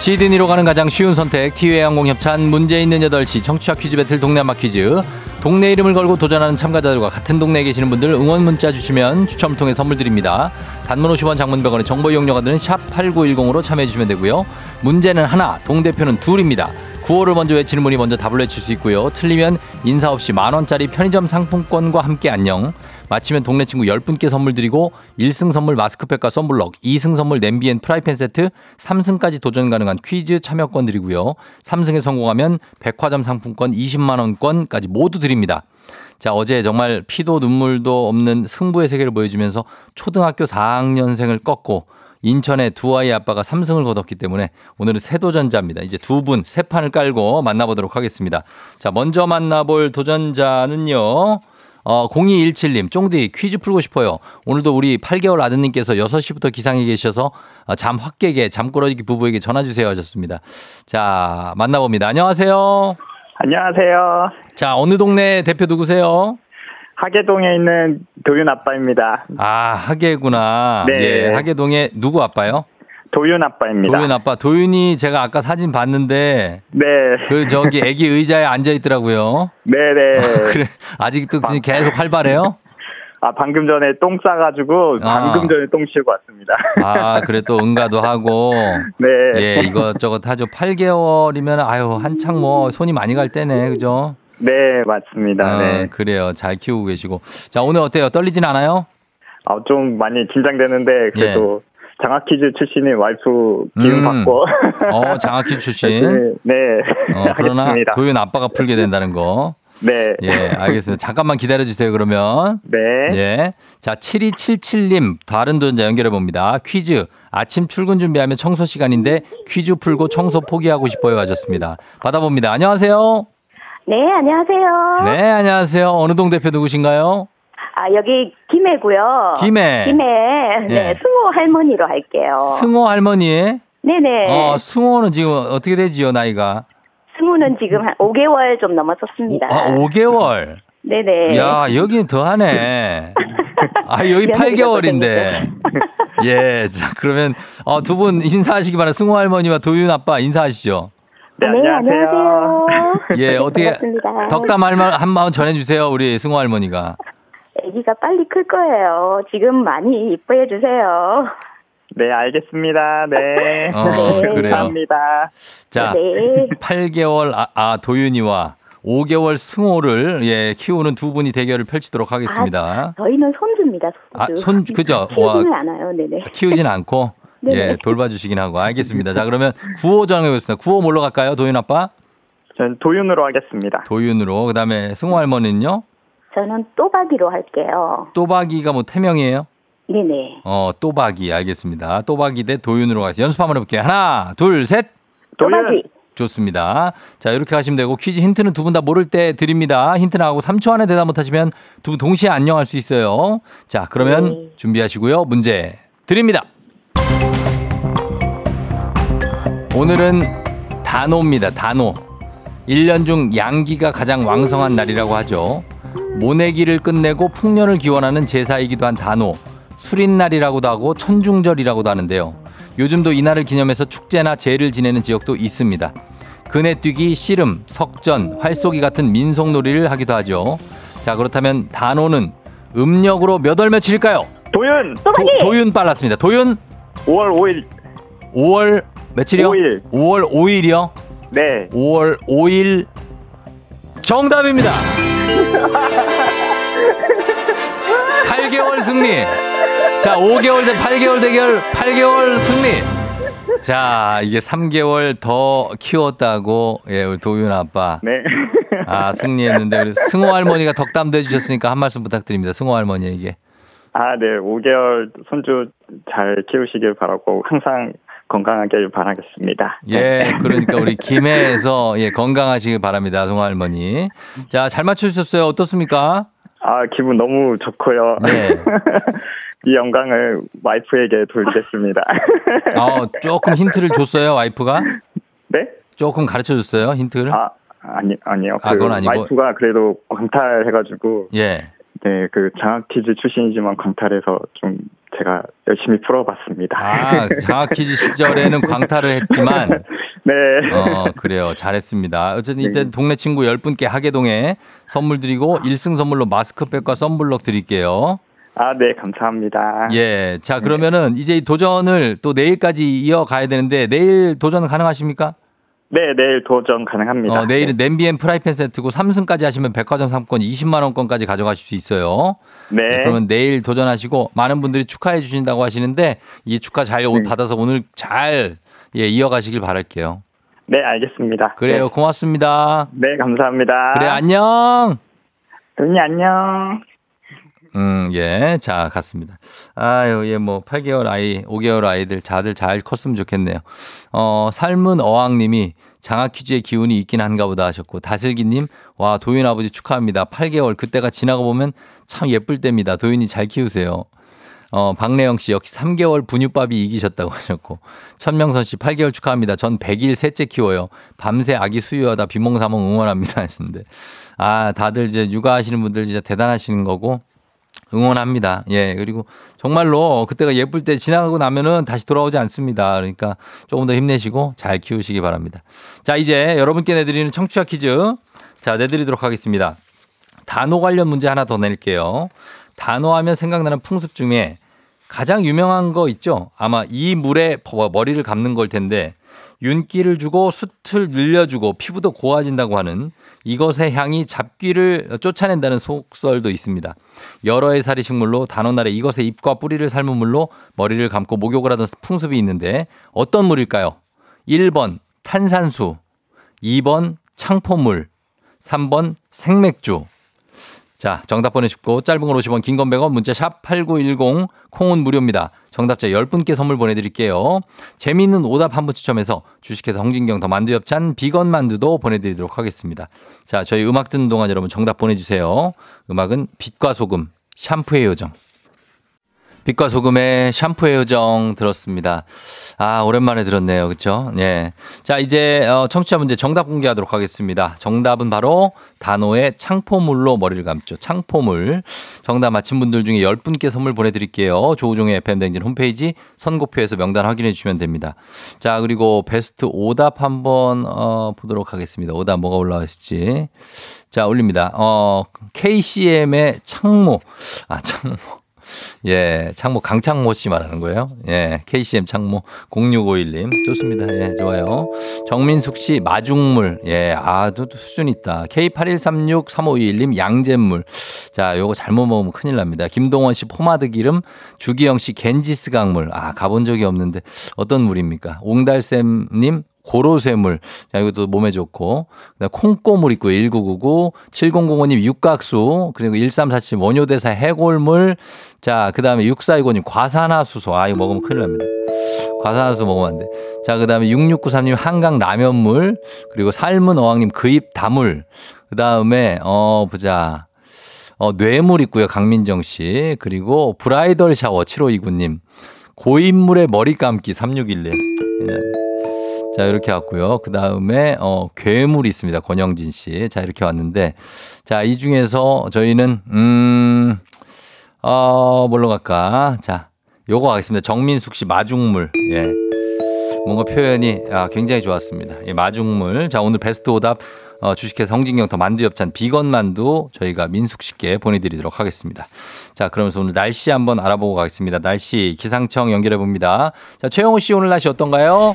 시드니로 가는 가장 쉬운 선택 티웨이 항공 협찬 문제 있는 8시 청취자 퀴즈 배틀 동네 한바 퀴즈 동네 이름을 걸고 도전하는 참가자들과 같은 동네에 계시는 분들 응원 문자 주시면 추첨을 통해 선물 드립니다. 단문 50원 장문 100원의 정보 이용료가 드는 샵 8910으로 참여해 주시면 되고요. 문제는 하나 동대표는 둘입니다. 구호를 먼저 외치는 분이 먼저 답을 외칠 수 있고요. 틀리면 인사 없이 만원짜리 편의점 상품권과 함께 안녕. 마치면 동네 친구 10분께 선물 드리고 1승 선물 마스크팩과 썬블럭, 2승 선물 냄비 and 프라이팬 세트, 3승까지 도전 가능한 퀴즈 참여권 드리고요. 3승에 성공하면 백화점 상품권 20만 원권까지 모두 드립니다. 자, 어제 정말 피도 눈물도 없는 승부의 세계를 보여주면서 초등학교 4학년생을 꺾고 인천의 두 아이 아빠가 3승을 거뒀기 때문에 오늘은 새 도전자입니다. 이제 두 분 세 판을 깔고 만나보도록 하겠습니다. 자, 먼저 만나볼 도전자는요. 어, 0217님, 쫑디 퀴즈 풀고 싶어요. 오늘도 우리 8개월 아드님께서 6시부터 기상에 계셔서 어, 잠확 깨게 잠꾸러기 부부에게 전화주세요 하셨습니다. 자, 만나봅니다. 안녕하세요. 안녕하세요. 자, 어느 동네 대표 누구세요? 하계동에 있는 도윤 아빠입니다. 아, 하계구나. 네. 예, 하계동에 누구 아빠요? 도윤 아빠입니다. 도윤 아빠. 도윤이 제가 아까 사진 봤는데 네. 그 저기 애기 의자에 앉아 있더라고요. 네 네. 그래 아직도 계속 활발해요? 아, 방금 전에 똥 싸가지고, 아. 방금 전에 똥 치우고 왔습니다. 아 그래 또 응가도 하고 네. 예 이것저것 하죠. 8개월이면 아유 한창 뭐 손이 많이 갈 때네 그죠? 네, 맞습니다. 아, 네. 그래요. 잘 키우고 계시고 자 오늘 어때요? 떨리진 않아요? 아, 좀 많이 긴장되는데, 그래도 장학 퀴즈 출신인 와이프 기운 예. 음. 받고. 어 장학기 출신. [LAUGHS] 네. 어 그러나. 도윤 아빠가 풀게 된다는 거. 네. 예 알겠습니다. 잠깐만 기다려 주세요 그러면. 네. 예. 자, 7277님, 다른 도전자 연결해 봅니다. 퀴즈. 아침 출근 준비하면 청소 시간인데 퀴즈 풀고 청소 포기하고 싶어요 하셨습니다. 받아봅니다. 안녕하세요. 네, 안녕하세요. 네, 안녕하세요. 어느 동 대표 누구신가요? 아, 여기 김해고요. 김해. 김해. 예. 네, 승호 할머니로 할게요. 승호 할머니. 네네. 어, 승호는 지금 어떻게 되지요, 나이가? 승우는 지금 한 5개월 좀 오, 넘었었습니다. 아, 5개월. 네네. 야, 여기는 더하네. 아, [LAUGHS] 여기 며느리가 8개월인데. 예, 자, 그러면 어, 두 분 인사하시기 바랍니다. 승호 할머니와 도윤 아빠 인사하시죠. 네, 네, 안녕하세요. 예, 어떻게 반갑습니다. 덕담 할말 한마음 전해주세요, 우리 승호 할머니가. 아기가 빨리 클 거예요. 지금 많이 이뻐해 주세요. 네, 알겠습니다. 네. [LAUGHS] 어, 네. 그래요. 감사합니다. 자, 네. 8개월 아, 아, 도윤이와 5개월 승호를 예 키우는 두 분이 대결을 펼치도록 하겠습니다. 저희는 손주입니다. 손주. 아, 손 그죠? 키우지는 와, 않아요. 네네. 키우진 않고 [LAUGHS] 네. 예 돌봐주시긴 하고 알겠습니다. 자 그러면 구호 정해보겠습니다. 구호 뭘로 갈까요, 도윤 아빠? 전 도윤으로 하겠습니다. 도윤으로 그다음에 승호 할머니는요? 저는 또박이로 할게요. 또박이가 뭐 태명이에요? 네네. 어 또박이 알겠습니다. 또박이 대 도윤으로 가서 연습 한번 해볼게요. 하나, 둘, 셋. 도윤. 또박이. 좋습니다. 자, 이렇게 하시면 되고 퀴즈 힌트는 두 분 다 모를 때 드립니다. 힌트 나가고 3초 안에 대답 못 하시면 두 분 동시에 안녕할 수 있어요. 자, 그러면 네. 준비하시고요. 문제 드립니다. 오늘은 단오입니다. 단오. 1년 중 양기가 가장 왕성한 날이라고 하죠. 모내기를 끝내고 풍년을 기원하는 제사이기도 한 단오. 수린날이라고도 하고 천중절이라고도 하는데요. 요즘도 이날을 기념해서 축제나 제를 지내는 지역도 있습니다. 그네뛰기, 씨름, 석전, 활쏘기 같은 민속놀이를 하기도 하죠. 자, 그렇다면 단오는 음력으로 몇 월 며칠일까요? 도윤. 도, 윤 빨랐습니다. 도윤 5월 5일. 5월 며칠이요? 5일. 5월 5일이요? 네. 5월 5일 정답입니다. 8개월 승리. 자, 5개월 대 8개월 대결 8개월 승리. 자, 이게 3개월 더 키웠다고 예, 우리 도윤 아빠. 네. 아, 승리했는데 우리 승호 할머니가 덕담도 해 주셨으니까 한 말씀 부탁드립니다. 승호 할머니에게. 아, 네. 5개월 손주 잘 키우시길 바라고 항상 건강하길 바라겠습니다. 예, 그러니까 우리 [LAUGHS] 김해에서 예, 건강하시길 바랍니다, 송아 할머니. 자, 잘 맞춰주셨어요. 어떻습니까? 아, 기분 너무 좋고요. 네. [LAUGHS] 이 영광을 와이프에게 돌리겠습니다. [LAUGHS] 어, 조금 힌트를 줬어요, 와이프가? 네? 조금 가르쳐 줬어요, 힌트를? 아, 아니, 아니요. 아, 그건 아니고. 와이프가 그래도 광탈해가지고, 예. 네, 그 장학 퀴즈 출신이지만 광탈해서 좀 제가 열심히 풀어봤습니다. 아, 장학 퀴즈 [LAUGHS] 시절에는 광탈을 했지만, [LAUGHS] 네. 어, 그래요. 잘했습니다. 어쨌든 이때 동네 친구 10분께 하계동에 선물 드리고 1승 선물로 마스크팩과 썬블럭 드릴게요. 아, 네, 감사합니다. 예. 자, 그러면은 이제 이 도전을 또 내일까지 이어가야 되는데 내일 도전 가능하십니까? 네, 내일 도전 가능합니다. 어, 내일은 냄비 and 프라이팬 세트고 3승까지 하시면 백화점 상품권 20만 원권까지 가져가실 수 있어요. 네. 네, 그러면 내일 도전하시고 많은 분들이 축하해 주신다고 하시는데 이 축하 잘 네. 받아서 오늘 잘 예, 이어가시길 바랄게요. 네, 알겠습니다. 그래요. 네, 고맙습니다. 네, 감사합니다. 그래 안녕. 언니 안녕. 음, 예. 자, 갔습니다. 아유, 예, 뭐, 8개월 아이, 5개월 아이들 다들 잘 컸으면 좋겠네요. 어, 삶은 어항님이 장학 퀴즈의 기운이 있긴 한가 보다 하셨고, 다슬기님, 와, 도윤 아버지 축하합니다. 8개월, 그때가 지나가 보면 참 예쁠 때입니다. 도윤이 잘 키우세요. 어, 박래영 씨 역시 3개월 분유밥이 이기셨다고 [LAUGHS] 하셨고, 천명선 씨 8개월 축하합니다. 전 100일 셋째 키워요. 밤새 아기 수유하다 비몽사몽 응원합니다 [LAUGHS] 하셨는데, 아, 다들 이제 육아하시는 분들 진짜 대단하시는 거고, 응원합니다. 예. 그리고 정말로 그때가 예쁠 때 지나가고 나면은 다시 돌아오지 않습니다. 그러니까 조금 더 힘내시고 잘 키우시기 바랍니다. 자, 이제 여러분께 내드리는 청취자 퀴즈. 자, 내드리도록 하겠습니다. 단어 관련 문제 하나 더 낼게요. 단어 하면 생각나는 풍습 중에 가장 유명한 거 있죠? 아마 이 물에 머리를 감는 걸 텐데 윤기를 주고 숯을 늘려주고 피부도 고와진다고 하는 이것의 향이 잡귀를 쫓아낸다는 속설도 있습니다. 여러 해살이 식물로 단오날에 이것의 잎과 뿌리를 삶은 물로 머리를 감고 목욕을 하던 풍습이 있는데 어떤 물일까요? 1번 탄산수, 2번 창포물, 3번 생맥주. 자, 정답 보내주시고 짧은 걸 50원, 긴 건 100원, 문자 샵 8910, 콩은 무료입니다. 정답자 10분께 선물 보내드릴게요. 재미있는 오답 한 분 추첨해서 주식회사 홍진경 더 만두 엽찬 비건 만두도 보내드리도록 하겠습니다. 자, 저희 음악 듣는 동안 여러분 정답 보내주세요. 음악은 빛과 소금, 샴푸의 요정. 빛과 소금의 샴푸의 요정 들었습니다. 아, 오랜만에 들었네요. 그쵸? 예. 자, 이제, 어, 청취자 문제 정답 공개하도록 하겠습니다. 정답은 바로 단호의 창포물로 머리를 감죠. 창포물. 정답 맞힌 분들 중에 10분께 선물 보내드릴게요. 조우종의 FM댕진 홈페이지 선곡표에서 명단 확인해 주시면 됩니다. 자, 그리고 베스트 오답 한번, 어, 보도록 하겠습니다. 오답 뭐가 올라와 있을지. 자, 올립니다. 어, KCM의 창모. 아, 창모. 예, 창모 강창모 씨 말하는 거예요. 예, KCM 창모 0651님 좋습니다. 예, 좋아요. 정민숙 씨 마중물. 예, 아, 또, 또 수준 있다. K81363521님 양잿물. 자, 요거 잘못 먹으면 큰일 납니다. 김동원 씨 포마드 기름, 주기영 씨 겐지스 강물. 아, 가본 적이 없는데 어떤 물입니까? 옹달샘 님 고로쇠물. 자, 이것도 몸에 좋고. 그다음 콩고물 있고 1999. 7005님 육각수. 그리고 1347 원효대사 해골물. 자, 그 다음에 6429님 과산화수소. 아, 이거 먹으면 큰일 납니다. 과산화수소 먹으면 안 돼. 자, 그 다음에 6693님 한강 라면물. 그리고 삶은 어항님 그입 다물. 그 다음에, 어, 보자. 어, 뇌물 있고요. 강민정 씨. 그리고 브라이덜 샤워 7529님. 고인물의 머리 감기 3611. 자, 이렇게 왔고요. 그 다음에, 어, 괴물이 있습니다. 권영진 씨. 자, 이렇게 왔는데. 자, 이 중에서 저희는, 음, 어, 뭘로 갈까? 자, 요거 가겠습니다. 정민숙 씨 마중물. 예. 뭔가 표현이 아, 굉장히 좋았습니다. 예, 마중물. 자, 오늘 베스트 오답 어, 주식회사 성진경 더 만두엽찬 비건 만두 저희가 민숙 씨께 보내드리도록 하겠습니다. 자, 그러면서 오늘 날씨 한번 알아보고 가겠습니다. 날씨 기상청 연결해 봅니다. 자, 최영호 씨 오늘 날씨 어떤가요?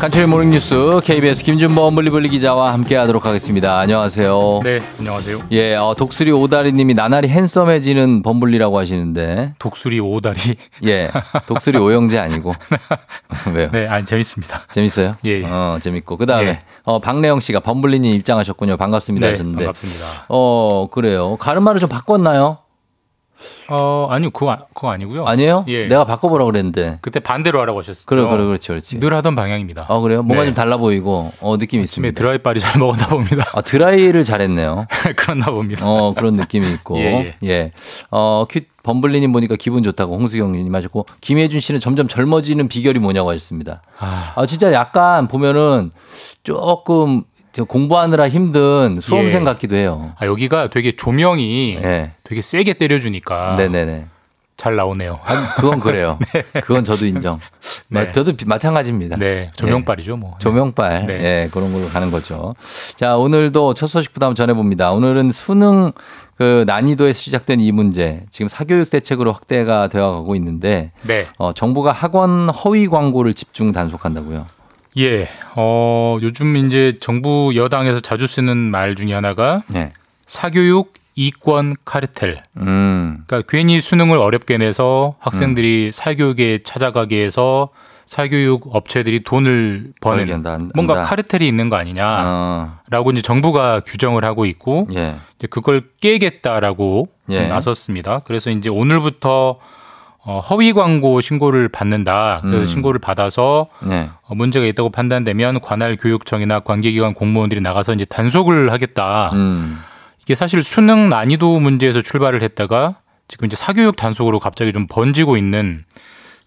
간추의 모닝뉴스 KBS 김준범 물리블리 기자와 함께하도록 하겠습니다. 안녕하세요. 네, 안녕하세요. 예, 어, 독수리 오다리님이 나날이 핸섬해지는 범블리라고 하시는데, 독수리 오다리. [LAUGHS] 예, 독수리 오영재 아니고 [LAUGHS] 왜요? 네, 아니 재밌습니다. 재밌어요? 예, 예. 어, 재밌고 그 다음에 예. 어, 박래영 씨가 범블리님 입장하셨군요. 반갑습니다 네, 하셨는데, 반갑습니다. 어, 그래요. 가르마를 좀 바꿨나요? 어, 아니요, 그거 아- 그거 아니고요. 아니에요? 예. 내가 바꿔보라고 그랬는데. 그때 반대로 하라고 하셨어요. 그래, 그래, 그렇지, 그렇지. 늘 하던 방향입니다. 아, 그래요? 뭔가 네. 좀 달라 보이고, 어, 느낌이 아침에 있습니다. 드라이빨이 잘 먹었나 봅니다. 아, 드라이를 잘했네요. [LAUGHS] 그렇나 봅니다. 어, 그런 느낌이 있고. 예, 예. 어, 큐, 범블리님 보니까 기분 좋다고 홍수경님 하셨고, 김혜준 씨는 점점 젊어지는 비결이 뭐냐고 하셨습니다. 아, 아, 진짜 약간 보면은 조금 저 공부하느라 힘든 수험생 예. 같기도 해요. 아, 여기가 되게 조명이 예. 되게 세게 때려주니까 네네네. 잘 나오네요. 아, 그건 그래요. [LAUGHS] 그건 저도 인정. [LAUGHS] 네. 마- 저도 비- 마찬가지입니다. 네, 조명빨이죠, 뭐. 조명빨. 네. 예, 그런 걸로 가는 거죠. 자, 오늘도 첫 소식부터 한번 전해봅니다. 오늘은 수능 그 난이도에서 시작된 이 문제, 지금 사교육 대책으로 확대가 되어 가고 있는데, 네. 어, 정부가 학원 허위 광고를 집중 단속한다고요. 예. 어, 요즘 이제 정부 여당에서 자주 쓰는 말 중에 하나가 네. 사교육 이권 카르텔. 음, 그러니까 괜히 수능을 어렵게 내서 학생들이 사교육에 찾아가게 해서 사교육 업체들이 돈을 버는 한다, 한다. 뭔가 카르텔이 있는 거 아니냐라고 어, 이제 정부가 규정을 하고 있고 예. 이제 그걸 깨겠다라고 예. 나섰습니다. 그래서 이제 오늘부터 어, 허위 광고 신고를 받는다. 그래서 음. 신고를 받아서 네. 어, 문제가 있다고 판단되면 관할 교육청이나 관계기관 공무원들이 나가서 이제 단속을 하겠다. 음, 이게 사실 수능 난이도 문제에서 출발을 했다가 지금 이제 사교육 단속으로 갑자기 좀 번지고 있는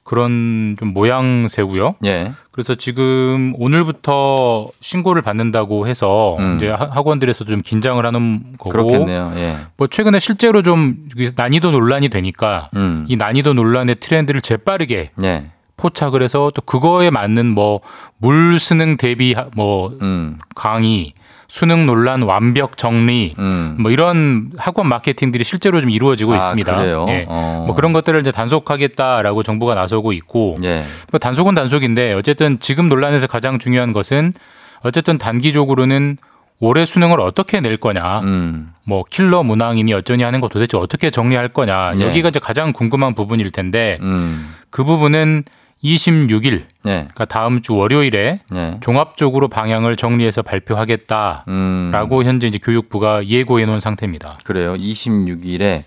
그런 좀 모양새고요. 예. 그래서 지금 오늘부터 신고를 받는다고 해서 음. 이제 하- 학원들에서도 좀 긴장을 하는 거고 그렇겠네요. 예. 뭐 최근에 실제로 좀 난이도 논란이 되니까 음, 이 난이도 논란의 트렌드를 재빠르게 예. 포착을 해서 또 그거에 맞는 뭐 물 수능 대비 하- 뭐 음, 강의, 수능 논란 완벽 정리 음. 뭐 이런 학원 마케팅들이 실제로 좀 이루어지고 아, 있습니다. 그래요? 예. 어. 뭐 그런 것들을 이제 단속하겠다라고 정부가 나서고 있고 예. 뭐 단속은 단속인데 어쨌든 지금 논란에서 가장 중요한 것은 어쨌든 단기적으로는 올해 수능을 어떻게 낼 거냐, 음, 뭐 킬러 문항이니 어쩌니 하는 거 도대체 어떻게 정리할 거냐 예. 여기가 이제 가장 궁금한 부분일 텐데 음, 그 부분은 26일 예. 그러니까 다음 주 월요일에 예. 종합적으로 방향을 정리해서 발표하겠다라고 음. 현재 이제 교육부가 예고해 놓은 상태입니다. 그래요. 26일에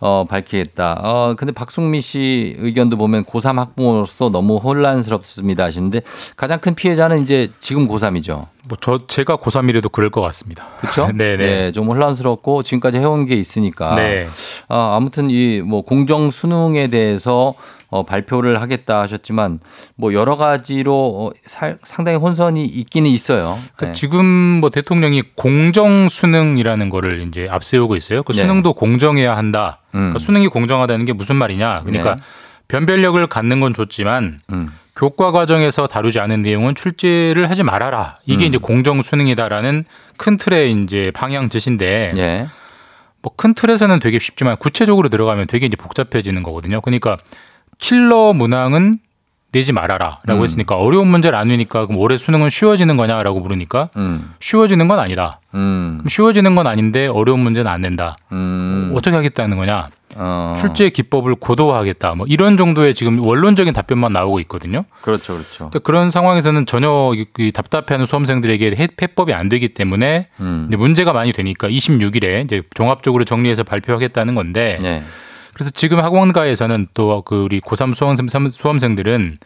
어, 밝히겠다. 어, 근데 박승미 씨 의견도 보면 고3 학부모로서 너무 혼란스럽습니다 하시는데 가장 큰 피해자는 이제 지금 고3이죠. 뭐 저 제가 고3이라도 그럴 것 같습니다. 그렇죠? [LAUGHS] 네, 네. 예, 좀 혼란스럽고 지금까지 해온 게 있으니까. 네. 아, 아무튼 이 뭐 공정 수능에 대해서 어, 발표를 하겠다 하셨지만 뭐 여러 가지로 어, 살, 상당히 혼선이 있기는 있어요. 그러니까 네. 지금 뭐 대통령이 공정 수능이라는 거를 이제 앞세우고 있어요. 그 네. 수능도 공정해야 한다. 음. 그러니까 수능이 공정하다는 게 무슨 말이냐? 그러니까 네. 변별력을 갖는 건 좋지만 음. 교과 과정에서 다루지 않은 내용은 출제를 하지 말아라. 이게 음. 이제 공정 수능이다라는 큰 틀의 이제 방향 짓인데 예. 뭐큰 틀에서는 되게 쉽지만 구체적으로 들어가면 되게 이제 복잡해지는 거거든요. 그러니까 킬러 문항은 내지 말아라라고 음. 했으니까 어려운 문제를 안 내니까 그럼 올해 수능은 쉬워지는 거냐라고 물으니까 음. 쉬워지는 건 아니다. 음. 쉬워지는 건 아닌데 어려운 문제는 안 낸다. 음. 어떻게 하겠다는 거냐? 어. 출제 기법을 고도화하겠다. 뭐 이런 정도의 지금 원론적인 답변만 나오고 있거든요. 그렇죠, 그렇죠. 그런 상황에서는 전혀 답답해하는 수험생들에게 해- 해법이 안 되기 때문에 음. 문제가 많이 되니까 26일에 이제 종합적으로 정리해서 발표하겠다는 건데 네. 그래서 지금 학원가에서는 또 그 우리 고3 수험생, 수험생들은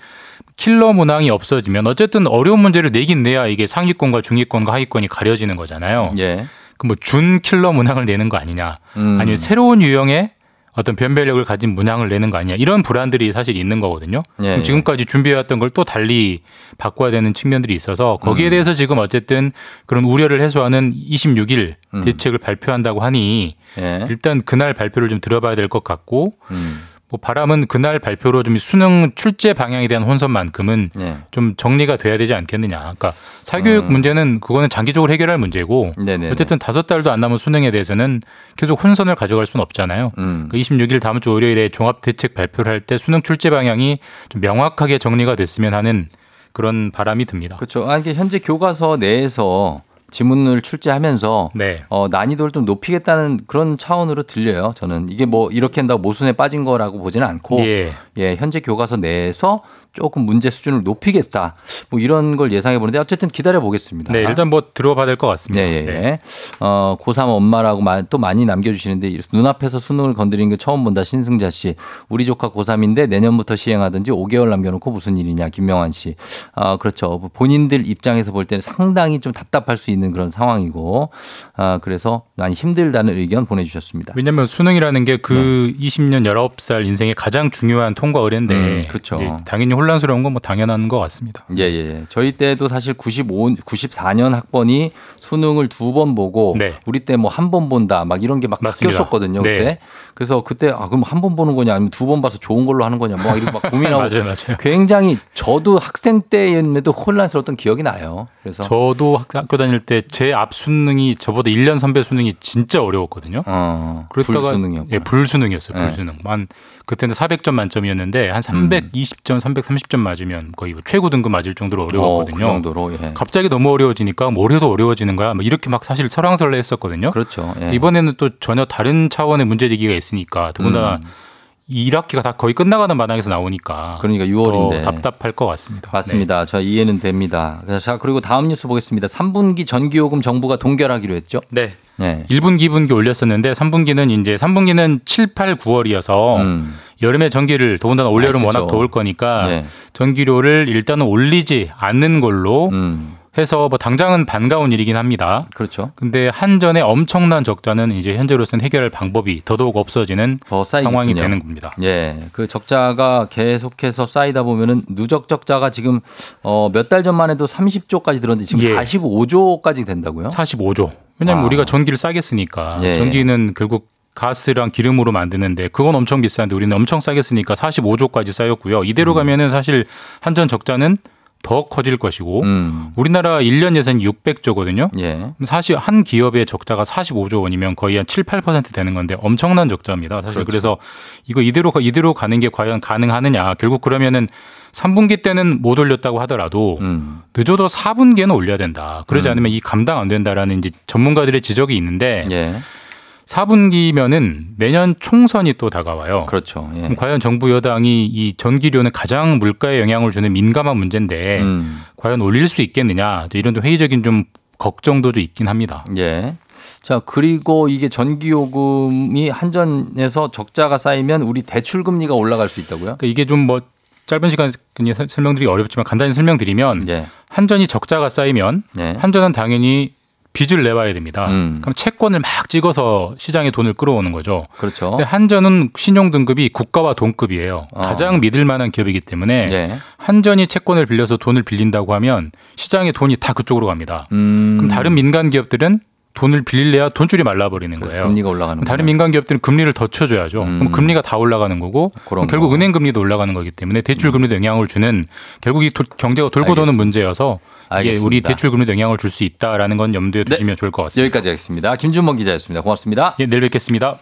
킬러 문항이 없어지면 어쨌든 어려운 문제를 내긴 내야 이게 상위권과 중위권과 하위권이 가려지는 거잖아요. 예. 그뭐 준 킬러 문항을 내는 거 아니냐. 음. 아니면 새로운 유형의 어떤 변별력을 가진 문항을 내는 거 아니냐. 이런 불안들이 사실 있는 거거든요. 예, 예. 지금까지 준비해왔던 걸 또 달리 바꿔야 되는 측면들이 있어서 거기에 음. 대해서 지금 어쨌든 그런 우려를 해소하는 26일 음. 대책을 발표한다고 하니 예. 일단 그날 발표를 좀 들어봐야 될 것 같고 음. 뭐 바람은 그날 발표로 좀 수능 출제 방향에 대한 혼선만큼은 예. 좀 정리가 돼야 되지 않겠느냐. 그러니까 사교육 음. 문제는 그거는 장기적으로 해결할 문제고 네네. 어쨌든 다섯 달도 안 남은 수능에 대해서는 계속 혼선을 가져갈 수는 없잖아요. 음. 그 26일 다음 주 월요일에 종합 대책 발표를 할 때 수능 출제 방향이 좀 명확하게 정리가 됐으면 하는 그런 바람이 듭니다. 그렇죠. 아, 이게 현재 교과서 내에서 지문을 출제하면서 네. 어, 난이도를 좀 높이겠다는 그런 차원으로 들려요. 저는 이게 뭐 이렇게 한다고 모순에 빠진 거라고 보지는 않고 예. 예, 현재 교과서 내에서 조금 문제 수준을 높이겠다. 뭐 이런 걸 예상해 보는데 어쨌든 기다려 보겠습니다. 네, 일단 뭐 들어봐야 될 것 같습니다. 네, 예, 예. 네. 어, 고3 엄마라고 마- 또 많이 남겨주시는데 눈앞에서 수능을 건드리는 게 처음 본다 신승자 씨. 우리 조카 고3인데 내년부터 시행하든지 5개월 남겨놓고 무슨 일이냐 김명환 씨. 아, 그렇죠. 본인들 입장에서 볼 때는 상당히 좀 답답할 수 있는 그런 상황이고 아, 그래서 많이 힘들다는 의견 보내주셨습니다. 왜냐하면 수능이라는 게 그 20년 19살 인생의 가장 중요한 통과 의례인데 음. 이제 당연히 혼란스러운 건 뭐 당연한 것 같습니다. 예, 예, 예. 저희 때도 사실 95, 94년 학번이 수능을 두 번 보고 네. 우리 때 뭐 한 번 본다 막 이런 게막 맞습니다. 바뀌었었거든요. 그때. 네. 그래서 그때 아, 그럼 한 번 보는 거냐 아니면 두 번 봐서 좋은 걸로 하는 거냐 뭐 이렇게 막 고민하고 [LAUGHS] 맞아요, 맞아요. 굉장히 저도 학생 때에도 혼란스러웠던 기억이 나요. 그래서 저도 학- 학교 다닐 때 제 앞 수능이 저보다 1년 선배 수능이 진짜 어려웠거든요. 어, 그랬다가 불수능이었구나. 예, 불수능이었어요. 네. 불수능. 한 그때는 400점 만점이었는데 한 320점, 330점 맞으면 거의 뭐 최고 등급 맞을 정도로 어, 어려웠거든요. 그 정도로 예. 갑자기 너무 어려워지니까 뭐 올해도 어려워지는 거야. 뭐 이렇게 막 사실 설왕설래했었거든요. 그렇죠. 예. 이번에는 또 전혀 다른 차원의 문제제기가 있으니까 더군다나 음. 이 1학기가 다 거의 끝나가는 마당에서 나오니까 그러니까 6월인데 더 답답할 것 같습니다. 맞습니다. 저 이해는 됩니다. 자 그리고 다음 뉴스 보겠습니다. 3분기 전기요금 정부가 동결하기로 했죠. 네. 네. 1분기, 2분기 올렸었는데 3분기는 이제 3분기는 7, 8, 9월이어서 음. 여름에 전기를 더군다나 올여름. 워낙 더울 거니까 네. 전기료를 일단은 올리지 않는 걸로 음. 해서 뭐 당장은 반가운 일이긴 합니다. 그렇죠. 근데 한전의 엄청난 적자는 이제 현재로서는 해결할 방법이 더더욱 없어지는. 상황이 되는 겁니다. 예, 그 적자가 계속해서 쌓이다 보면은 누적 적자가 지금 어, 몇 달 전만 해도 30조까지 들었는데 지금 예. 45조까지 된다고요? 45조. 왜냐하면 아. 우리가 전기를 싸게 쓰니까 예. 전기는 결국 가스랑 기름으로 만드는데 그건 엄청 비싼데 우리는 엄청 싸게 쓰니까 45조까지 쌓였고요. 이대로 가면은 사실 한전 적자는 더 커질 것이고 음. 우리나라 1년 예산이 600조거든요. 예. 사실 한 기업의 적자가 45조 원이면 거의 한 7, 8% 되는 건데 엄청난 적자입니다. 사실 그렇죠. 그래서 이거 이대로 이대로 가는 게 과연 가능하느냐. 결국 그러면은 3분기 때는 못 올렸다고 하더라도 음. 늦어도 4분기에는 올려야 된다. 그러지 않으면 이 감당 안 된다라는 이제 전문가들의 지적이 있는데 예. 4분기면은 내년 총선이 또 다가와요. 그렇죠. 예. 과연 정부 여당이 이 전기료는 가장 물가에 영향을 주는 민감한 문제인데 음. 과연 올릴 수 있겠느냐 이런 좀 회의적인 좀 걱정도 좀 있긴 합니다. 예. 자, 그리고 이게 전기요금이 한전에서 적자가 쌓이면 우리 대출 금리가 올라갈 수 있다고요? 그러니까 이게 좀 뭐 짧은 시간에 설명드리기 어렵지만 간단히 설명드리면 예. 한전이 적자가 쌓이면 예. 한전은 당연히 빚을 내와야 됩니다. 음. 그럼 채권을 막 찍어서 시장에 돈을 끌어오는 거죠. 그렇죠. 근데 한전은 신용 등급이 국가와 동급이에요. 어. 가장 믿을 만한 기업이기 때문에 예. 한전이 채권을 빌려서 돈을 빌린다고 하면 시장에 돈이 다 그쪽으로 갑니다. 음. 그럼 다른 민간 기업들은 돈을 빌릴래야 돈줄이 말라버리는 거예요. 금리가 올라가는 다른. 민간 기업들은 금리를 더 쳐줘야죠. 음. 그럼 금리가 다 올라가는 거고 결국 거. 음. 은행 금리도 올라가는 거기 때문에 대출 금리도 영향을 주는 결국 이 도- 경제가 돌고 도는 알겠습니다. 문제여서 알겠습니다. 우리 대출 금리도 영향을 줄 수 있다라는 건 염두에 두시면 좋을 것 같습니다. 여기까지 하겠습니다. 김준범 기자였습니다. 고맙습니다. 예, 내일 뵙겠습니다.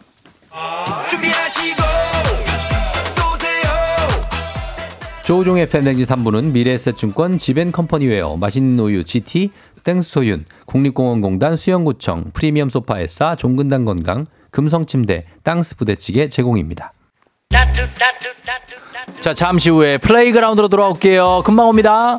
조우종의 팬데지 3부는 미래에셋증권 지벤컴퍼니웨어 맛있는 우유 GT 땡스소윤 국립공원공단 수영구청 프리미엄 소파에싸 종근당 건강 금성침대 땅스 부대찌개 제공입니다. 자 잠시 후에 플레이그라운드로 돌아올게요. 금방 옵니다.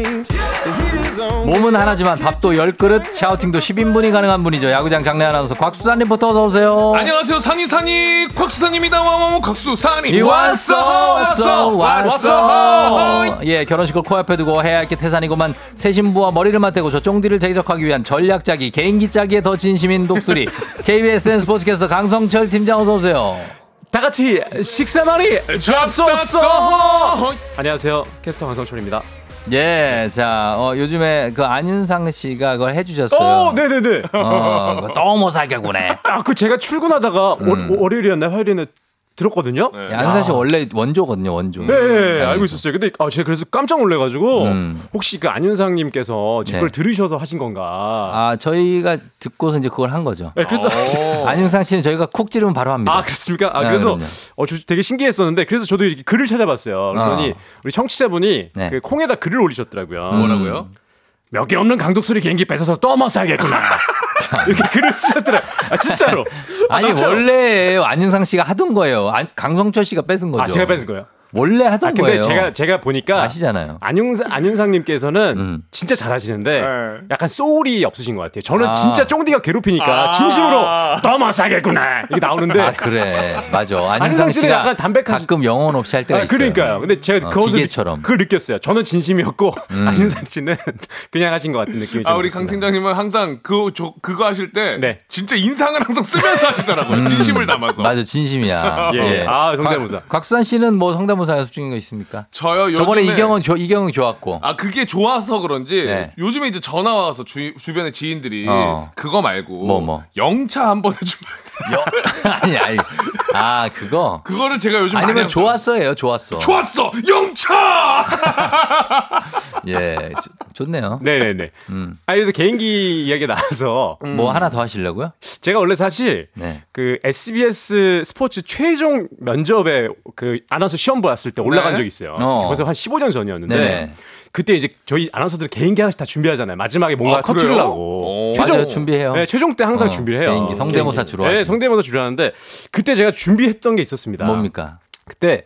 몸은 하나지만 밥도 10그릇, 샤우팅도 10인분이 가능한 분이죠. 야구장 장례 아나운서 곽수산 리포터 어서 오세요. 안녕하세요. 상이산이 곽수산입니다. 와와와 곽수산이. 이 왔어 왔어 왔어. 예 결혼식을 코앞에 두고 해야 할게 태산이고만 새 신부와 머리를 맞대고 저 쫑디를 대적하기 위한 전략 짜기 개인기 짜기에 더 진심인 독수리. [LAUGHS] KBSN 스포츠캐스터 강성철 팀장 어서 오세요. 다 같이 식사 많이 잡쌌어. 안녕하세요. 캐스터 강성철입니다 예 자 어, 요즘에 그 안윤상 씨가 그걸 해주셨어요. 어 네네네. 어, 너무 사기구네 아 그 제가 출근하다가 음. 월, 월요일이었나요 화요일에는 들었거든요 네. 씨 원래 원조거든요 원조 네, 자연에서. 알고 있었어요. 근데 아, 제가 그래서 깜짝 놀래가지고 음. 혹시 그 안윤상님께서 제 네. 걸 들으셔서 하신 건가? 아 저희가 듣고서 이제 그걸 한 거죠 네, 그래서 어. [LAUGHS] 안윤상 씨는 저희가 쿡 찌르면 바로 합니다 아 그렇습니까? 아 네, 그래서 그럼요. 어, 저 되게 신기했었는데 그래서 저도 이렇게 글을 찾아봤어요. 그랬더니 어. 우리 청취자분이 네. 그 콩에다 글을 올리셨더라고요. 뭐라고요? 몇 개 없는 강독소리 개인기 뺏어서 또 먹어야겠구나. [LAUGHS] [LAUGHS] 이렇게 글을 쓰셨더라. 아 진짜로. 아, 아니 진짜로. 원래 안윤상 씨가 하던 거예요. 안- 강성철 씨가 뺏은 거죠. 아 제가 뺏은 거예요. 원래 하던 아 근데 거예요. 제가 제가 보니까 아시잖아요. 안윤상 안윤상님께서는 음. 진짜 잘하시는데 네. 약간 소울이 없으신 것 같아요. 저는 아. 진짜 쫑디가 괴롭히니까 아. 진심으로 너무 사겠구나 이게 나오는데 아 그래 맞아. [LAUGHS] 안윤상 씨는 약간 담백하시- 가끔 영혼 없이 할 때가 아, 있어요. 그러니까요. 근데 제가 어, 그것을 기계처럼. 음. 그걸 느꼈어요. 저는 진심이었고 안윤상 씨는 [LAUGHS] 그냥 하신 것 같은 느낌이 좀아 우리 강. 팀장님은 항상 그 저, 그거 하실 때 네. 진짜 인상을 항상 쓰면서 하시더라고요 진심을 담아서 음. 맞아 진심이야. [LAUGHS] 예. 아, 성대모사. 곽- 곽수산 씨는 뭐 성대모사 연습 중인 거 있습니까? 저요 저번에 이경은 조, 이경은 좋았고. 아 그게 좋아서 그런지 네. 요즘에 이제 전화 와서 주, 주변에 지인들이 어. 그거 말고 뭐, 뭐. 영차 한번 해주면 여, [LAUGHS] 아니 아니 아 그거 그거를 제가 요즘 아니면 좋았어예요 좋았어. 좋았어 영차 [LAUGHS] 예 좋- 좋네요. 네네네. 음. 아 그래도 개인기 이야기가 나와서 뭐 하나 더 하시려고요? 제가 원래 사실 네. 그 SBS 스포츠 최종 면접에 그 아나운서 시험 봤을 때 올라간 네. 적이 있어요. 어. 벌써 한 15년 전이었는데 네네. 그때 이제 저희 아나운서들 개인기 하나씩 다 준비하잖아요. 마지막에 뭔가 아, 터트리려고. 그래요? 오. 맞아요, 준비해요. 네, 최종 때 항상 어, 준비를 해요. 개인기, 성대모사 개인기. 주로 네. 성대모사 주로 하는데 그때 제가 준비했던 게 있었습니다. 뭡니까? 그때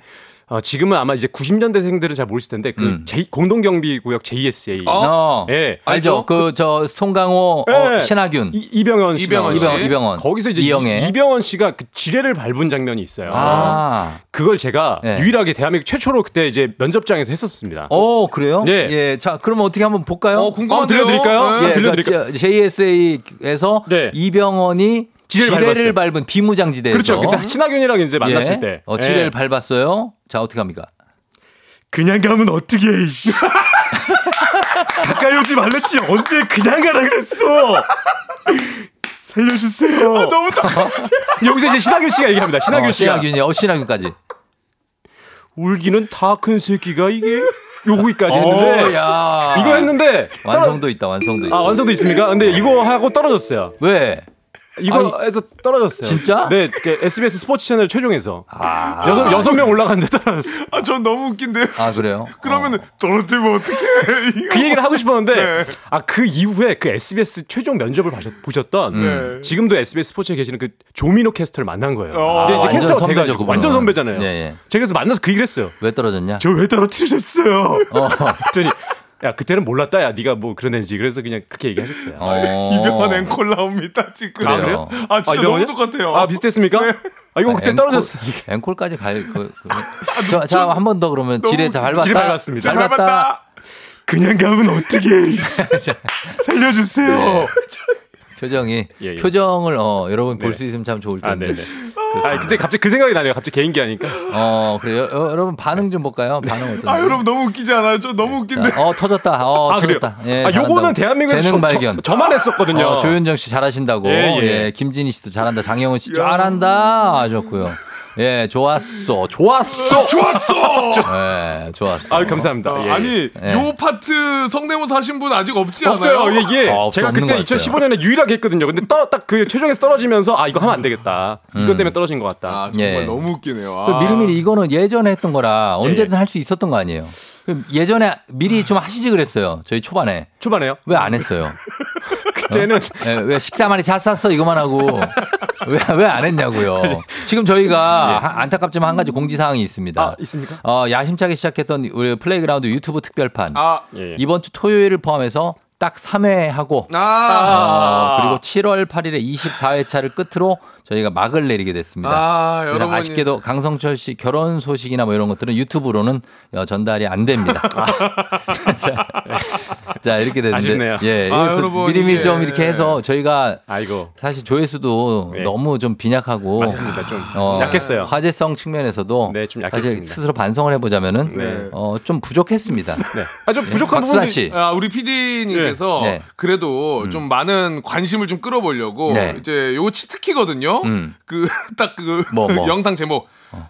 어, 지금은 아마 이제 90년대생들은 잘 모르실 텐데 그 음. 제, 공동경비구역 JSA. 어, 예. 알죠. 그 저 송강호, 예. 어, 신하균, 이, 이병헌 씨. 이병헌 씨. 이병, 이병헌, 거기서 이제 이영애. 이, 병헌 씨가 그 지뢰를 밟은 장면이 있어요. 아, 그걸 제가 네. 유일하게 대한민국 최초로 그때 이제 면접장에서 했었습니다. 어 그래요? 예. 예. 자, 그러면 어떻게 한번 볼까요? 어 궁금한데요 한번 들려드릴까요? 네. 예, 들려드릴까요? 그러니까 JSA에서 네. 이병헌이 지뢰를 지뢰를, 밟은 비무장지대에서 그렇죠. 그때 신하균이랑 이제 만났을 예. 때. 어, 지뢰를 예. 밟았어요. 자, 어떻게 합니까? 그냥 가면 어떻게 해, 이씨. [LAUGHS] 가까이 오지 말랬지. 언제 그냥 가라 그랬어. 살려주세요. 너무 딱 [LAUGHS] 여기서 이제 신하균 씨가 얘기합니다. 신하균 어, 씨가. 신하균이, 어, 신하균까지. 울기는 다 큰 새끼가 이게 요거기까지 어, 했는데 야. 이거 했는데 완성도 있다, 완성도 있어. 아 완성도 있습니까? 근데 이거 하고 떨어졌어요. 왜? 이거에서 떨어졌어요. 진짜? 네, 그 SBS 스포츠 채널 최종에서 아, 여섯 여섯 명 올라갔는데 떨어졌어요. 아, 전 너무 웃긴데 아 그래요? [LAUGHS] 그러면은 떨어뜨리면 어떡해 [LAUGHS] 그 얘기를 하고 싶었는데 네. 아그 이후에 그 SBS 최종 면접을 보셨, 보셨던 네. 지금도 SBS 스포츠에 계시는 그 조민호 캐스터를 만난 거예요. 어. 근데 아, 이제 완전 캐스터가 선배죠. 완전 선배잖아요. 예, 예. 제가 그래서 만나서 그 얘기를 했어요. 왜 떨어졌냐? 저 왜 떨어뜨리셨어요? 어. [LAUGHS] 그랬더니 야 그때는 몰랐다 야 네가 뭐 그런 애지 그래서 그냥 그렇게 얘기하셨어요. 어. 이병헌 앵콜 나옵니다 지금 아, 그래요? 아 진짜 아, 너무? 똑같아요 아 비슷했습니까? 네. 아 이거 그때 앵콜- 떨어졌어. [LAUGHS] 앵콜까지 갈 그, 그. 자, 한 번 더 그러면 지뢰 다 밟았다. 지뢰 밟았습니다. 잘 밟았다 그냥 가면 어떻게 [LAUGHS] 살려주세요. 표정이 예, 예. 표정을 어 여러분 볼 네. 수 있으면 참 좋을 아 텐데. 네네. 아 그때 갑자기 그 생각이 나네요. 갑자기 개인기 하니까. 어 그래요. 여, 여러분 반응 좀 볼까요? 반응 어떤지. 아 여러분 너무 웃기지 않아요 저 너무 웃긴데 자, 어 터졌다. 어 아. 터졌다. 예, 아 요거는 잘한다고. 대한민국에서 재능 저, 발견. 저, 저만 했었거든요. 어, 조윤정 씨 잘하신다고. 예, 예, 예. 김진희 씨도 잘한다. 장영훈 씨 잘한다. 하셨고요. 예, 좋았어. 좋았어. [LAUGHS] 좋았어 예, 좋았어. 아 감사합니다. 예. 아니 예. 요 파트 성대모사 하신 분 아직 없지 않아요? 없어요. 이게 아, 없어, 제가 없는 그때 것 같아요. 2015년에 유일하게 했거든요. 근데 딱 그 최종에서 떨어지면서 아 이거 하면 안 되겠다. 이것 때문에 떨어진 것 같다. 아 정말 예. 너무 웃기네요 그 아. 미리미리 이거는 예전에 했던 거라 언제든 예. 할수 있었던 거 아니에요. 그 예전에 미리 좀 하시지 그랬어요. 저희 초반에. 초반에요. 왜 안 했어요? [LAUGHS] 그때는 예, 왜 식사 많이 잘 쌌어 이거만 하고 [LAUGHS] 왜왜안 했냐고요. 지금 저희가 하- 안타깝지만 한 가지 공지 사항이 있습니다. 아 있습니까? 어, 야심차게 시작했던 우리 플레이그라운드 유튜브 특별판 아 예. 이번 주 토요일을 포함해서 딱 3회 하고 아, 어, 그리고 7월 8일에 24회차를 끝으로 저희가 막을 내리게 됐습니다. 아, 여러분이 아쉽게도 강성철 씨 결혼 소식이나 뭐 이런 것들은 유튜브로는 어, 전달이 안 됩니다. [LAUGHS] [LAUGHS] 자, 자, 이렇게 됐는데 아쉽네요. 예, 아, 여러분, 미리미리 좀 이렇게 해서 저희가 아이고. 사실 조회수도 네. 너무 좀 빈약하고 맞습니다. 좀 어, 약했어요. 화제성 측면에서도 네, 좀 사실 약했습니다. 스스로 반성을 해보자면은 네. 어, 좀 부족했습니다. 네. 아, 좀 부족한 박수환 부분이 씨. 아, 우리 PD님께서 네. 네. 그래도 좀 많은 관심을 좀 끌어보려고 네. 이제 요 치트키거든요. 음. 그 [LAUGHS] 딱 그 뭐, 뭐. 영상 제목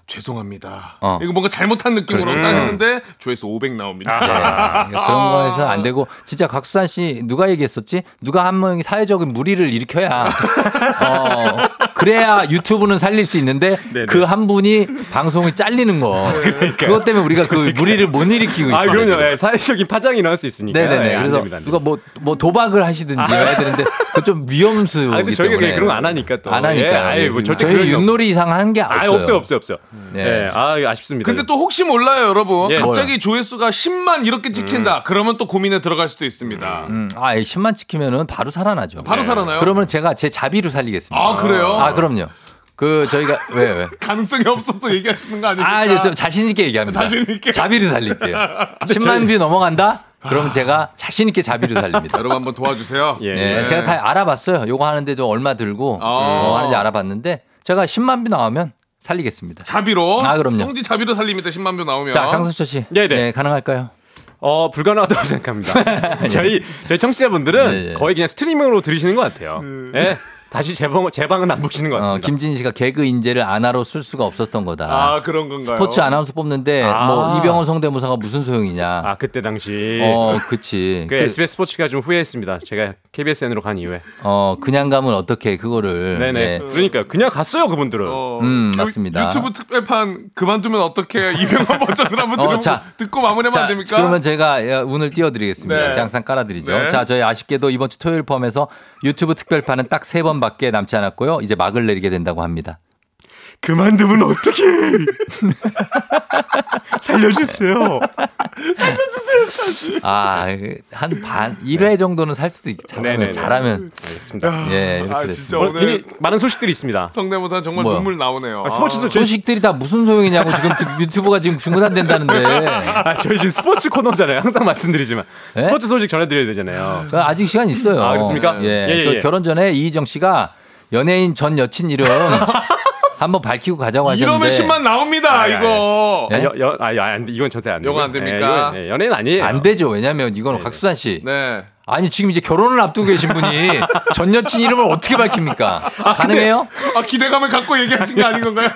죄송합니다. 어. 이거 뭔가 잘못한 느낌으로 그렇지. 딱 음. 했는데 조회수 500 나옵니다. 네, [LAUGHS] 그러니까 그런 거에서 안 되고 진짜 곽수산 씨 누가 얘기했었지? 누가 한 명이 사회적인 무리를 일으켜야 어, 그래야 유튜브는 살릴 수 있는데 네네. 그한 분이 방송이 잘리는 거. [LAUGHS] 그것 때문에 우리가 그 무리를 못 일으키고 있어요. 아, 그럼요. 예, 사회적인 파장이 나올 수 있으니까. 네네네. 예, 안 그래서 됩니다, 안 누가 뭐, 뭐 도박을 하시든지 해야 되는데 그 좀 위험수. 아, 근데 저희가 그냥 그런 거 안 하니까 또. 안 하니까. 예, 아예 뭐 절대 저희 그런 게 윷놀이 이상 한 게 없어요. 아, 없어요, 없어요, 없어요. 네. 예. 아, 아쉽습니다. 근데 또 혹시 몰라요, 여러분. 예. 갑자기 조회수가 10만 이렇게 찍힌다. 그러면 또 고민에 들어갈 수도 있습니다. 음, 아, 10만 찍히면은 바로 살아나죠. 바로 살아나요? 그러면 제가 제 자비로 살리겠습니다. 아, 그래요? 아, 그럼요. 그 저희가 왜 왜? [LAUGHS] 가능성이 없어서 얘기하시는 거 아닙니까? 아, 이제 좀 자신 있게 얘기합니다. 자신 있게. 자비로 살릴게요. [LAUGHS] 10만 뷰 넘어간다? 그럼 제가 자신 있게 자비로 살립니다. 여러분 한번 도와주세요. 예. 네, 제가 다 알아봤어요. 요거 하는데 좀 얼마 들고 아. 뭐 하는지 알아봤는데 제가 10만 뷰 나오면 살리겠습니다. 자비로. 아, 그럼요. 성지 자비로 살립니다. 10만 뷰 나오면. 자, 강성철 씨. 네네. 네, 가능할까요? 어, 불가능하다고 [LAUGHS] 생각합니다. [LAUGHS] 저희, 저희 청취자분들은 네, 네. 거의 그냥 스트리밍으로 들으시는 것 같아요. 예. 다시 제, 방, 제 방은 안 보시는 것 어, 같습니다. 김진 씨가 개그 인재를 아나로 쓸 수가 없었던 거다. 아, 그런 건가요? 스포츠 아나운서 뽑는데 아. 뭐 이병헌 성대모사가 무슨 소용이냐. 아, 그때 당시. 어, 그치. 그 그, SBS 스포츠가 좀 후회했습니다. 제가 KBSN으로 간 이후에. 어, 그냥 가면 어떻게 그거를. 네네. 예. 그러니까 그냥 갔어요, 그분들은. 어, 음, 유- 맞습니다. 유튜브 특별판 그만두면 어떻게 이병헌 버전을 한번 어, 자. 듣고 마무리하면 안 자, 됩니까? 그러면 제가 예, 운을 띄워드리겠습니다. 네. 제가 항상 깔아드리죠. 네. 자, 저희 아쉽게도 이번 주 토요일 포함해서 유튜브 특별판은 딱 세 번 밖에 남지 않았고요. 이제 막을 내리게 된다고 합니다. 그만두면 어떡해. [LAUGHS] 살려주세요. 아, 한 반, 1회 정도는 살 수도 있, 잘하면, 네네네. 잘하면. 알겠습니다. 예, 이렇게 아, 됐습니다. 진짜 오늘 굉장히 많은 소식들이 있습니다. 성대모사 정말 뭐야? 눈물 나오네요. 아, 스포츠 소- 저희- 소식들이 다 무슨 소용이냐고 지금 유튜브가 지금 중단된다는데. 아, 저희 지금 스포츠 코너잖아요. 항상 말씀드리지만. 네? 스포츠 소식 전해드려야 되잖아요. 그 아직 시간 있어요. 아, 그렇습니까? 예. 예, 예, 그 예. 결혼 전에 이희정 씨가 연예인 전 여친 이름 [LAUGHS] 한번 밝히고 가자고 하셨는데. 이러면 10만 나옵니다. 아, 야, 이거. 예? 여, 여, 아, 안. 이건 절대 안 돼요. 이거 안 됩니까? 예, 이건, 예, 연예인 아니에요. 안 되죠. 왜냐면 이거는 각수산 씨. 네. 아니 지금 이제 결혼을 앞두고 계신 분이 [LAUGHS] 전 여친 이름을 어떻게 밝힙니까? 가능해요? 아 기대감을 갖고 얘기하신 게 아닌 건가요?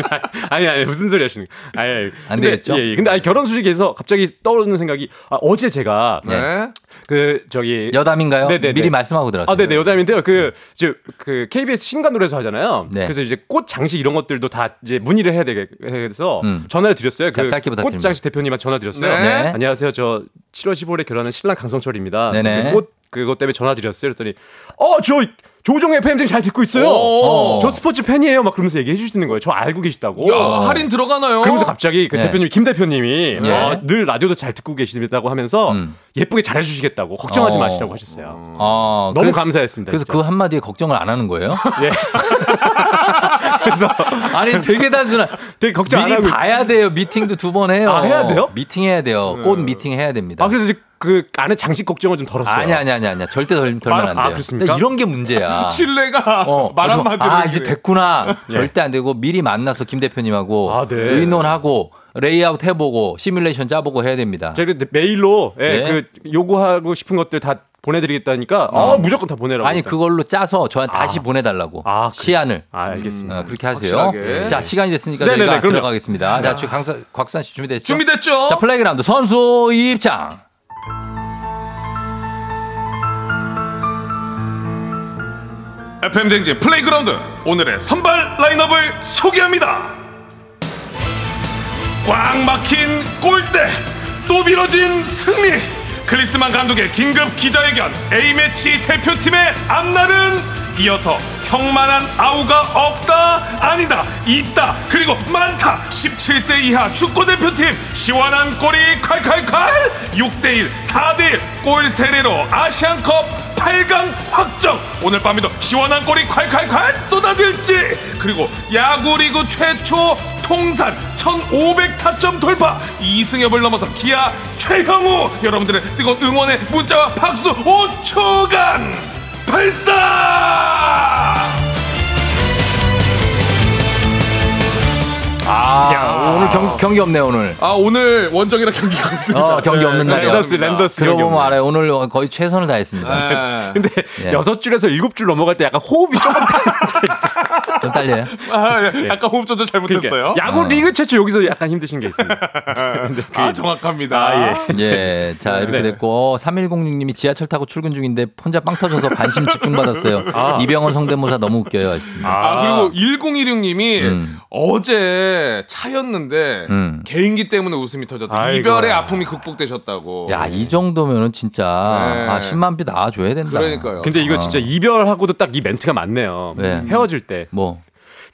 [LAUGHS] 아니, 아니, 무슨 소리 하시는 거예요? 아니, 아니. 안 근데, 되겠죠? 예, 예. 근데 아니, 결혼 소식에서 갑자기 떠오르는 생각이, 아, 어제 제가, 네. 그, 저기. 여담인가요? 네네네. 미리 말씀하고 들었어요. 아, 네네, 여담인데요. 그, 저, 그, KBS 신간 노래에서 하잖아요. 네. 그래서 이제 꽃 장식 이런 것들도 다 이제 문의를 해야 되게 해서 음. 전화를 드렸어요. 자, 그 꽃. 장식 대표님한테 전화 드렸어요. 네. 네. 안녕하세요. 저 7월 15일에 결혼한 신랑 강성철입니다. 네네. 그 꽃, 그것 때문에 전화 드렸어요. 그랬더니, 어, 저, 조종의 팬들 잘 듣고 있어요. 오. 저 스포츠 팬이에요. 막 그러면서 얘기해 주시는 거예요. 저 알고 계시다고. 야, 할인 들어가나요? 그러면서 갑자기 그 네. 대표님, 김 대표님이 네. 어, 늘 라디오도 잘 듣고 계시다고 하면서 음. 예쁘게 잘해 주시겠다고 걱정하지 어. 마시라고 하셨어요. 어, 너무 그래서, 감사했습니다. 그래서 진짜. 그 한마디에 걱정을 안 하는 거예요? [LAUGHS] 예. [LAUGHS] 그래서 아니 되게 단순한. 되게 걱정 안 미리 하고 봐야 돼요. 미팅도 두 번 해요. 아, 해야 돼요? 미팅 해야 돼요. 꽃 미팅 해야 됩니다. 아 그래서 이제 그 안에 장식 걱정을 좀 덜었어요. 아니 아니 아니 아니야. 절대 덜, 덜면 안 돼요. 아, 그렇습니까? 근데 이런 게 문제야. [LAUGHS] 신뢰가 어, 말 한마디로 아 이제 됐구나. 예. 절대 안 되고 미리 만나서 김 대표님하고 아, 네. 의논하고 레이아웃 해보고 시뮬레이션 짜보고 해야 됩니다. 제가 그 메일로 예, 네. 그 요구하고 싶은 것들 다 보내드리겠다니까 아 무조건 다 보내라고. 아니 그걸로 짜서 저한테 다시 보내달라고 아, 그래. 시안을. 아 알겠습니다. 어, 그렇게 하세요. 확실하게. 자 시간이 됐으니까 네네네, 저희가 그럼요. 들어가겠습니다. 자 지금 강사, 곽수산 씨 준비됐죠? 준비됐죠? 자 플레이그라운드 선수 입장. FM 대행진 플레이그라운드 오늘의 선발 라인업을 소개합니다. 꽉 막힌 골대 또 미뤄진 승리 클린스만 감독의 긴급 기자회견 A매치 대표팀의 앞날은 이어서 형만한 아우가 없다 아니다 있다 그리고 많다. 17세 이하 축구대표팀 시원한 골이 칼칼칼. 6대1 4대1 골 세례로 아시안컵 8강 확정. 오늘 밤에도 시원한 골이 콸콸콸 쏟아질지. 그리고 야구리그 최초 통산 1500타점 돌파. 이승엽을 넘어서 기아 최형우. 여러분들의 뜨거운 응원의 문자와 박수 5초간 발사 아, 오늘 경, 경기 없네 오늘. 아 오늘 원정이랑 경기가 없습니다 어, 경기 없는 날이야. 랜더스 랜더스 들어보면 알아요. 오늘 거의 최선을 다했습니다. 네. 근데 예. 여섯 줄에서 일곱 줄 넘어갈 때 약간 호흡이 조금 [LAUGHS] 좀 딸려요. 아, 예. 약간 호흡 조절 잘못했어요 야구 리그 최초 여기서 약간 힘드신 게 있습니다. [LAUGHS] 그- 아 정확합니다 아, 예. 예, [LAUGHS] 자 이렇게 네. 됐고 어, 3106님이 지하철 타고 출근 중인데 혼자 빵 터져서 관심 집중 받았어요. 아. 이병헌 성대모사 너무 웃겨요. 하셨습니다. 아, 그리고 1016님이 음. 어제 차였는데 음. 개인기 때문에 웃음이 터졌다. 아이고야. 이별의 아픔이 극복되셨다고. 야, 이 정도면은 진짜 네. 아, 10만 비 나와 줘야 된다. 그러니까요. 근데 이거 어. 진짜 이별하고도 딱 이 멘트가 맞네요. 네. 헤어질 때 뭐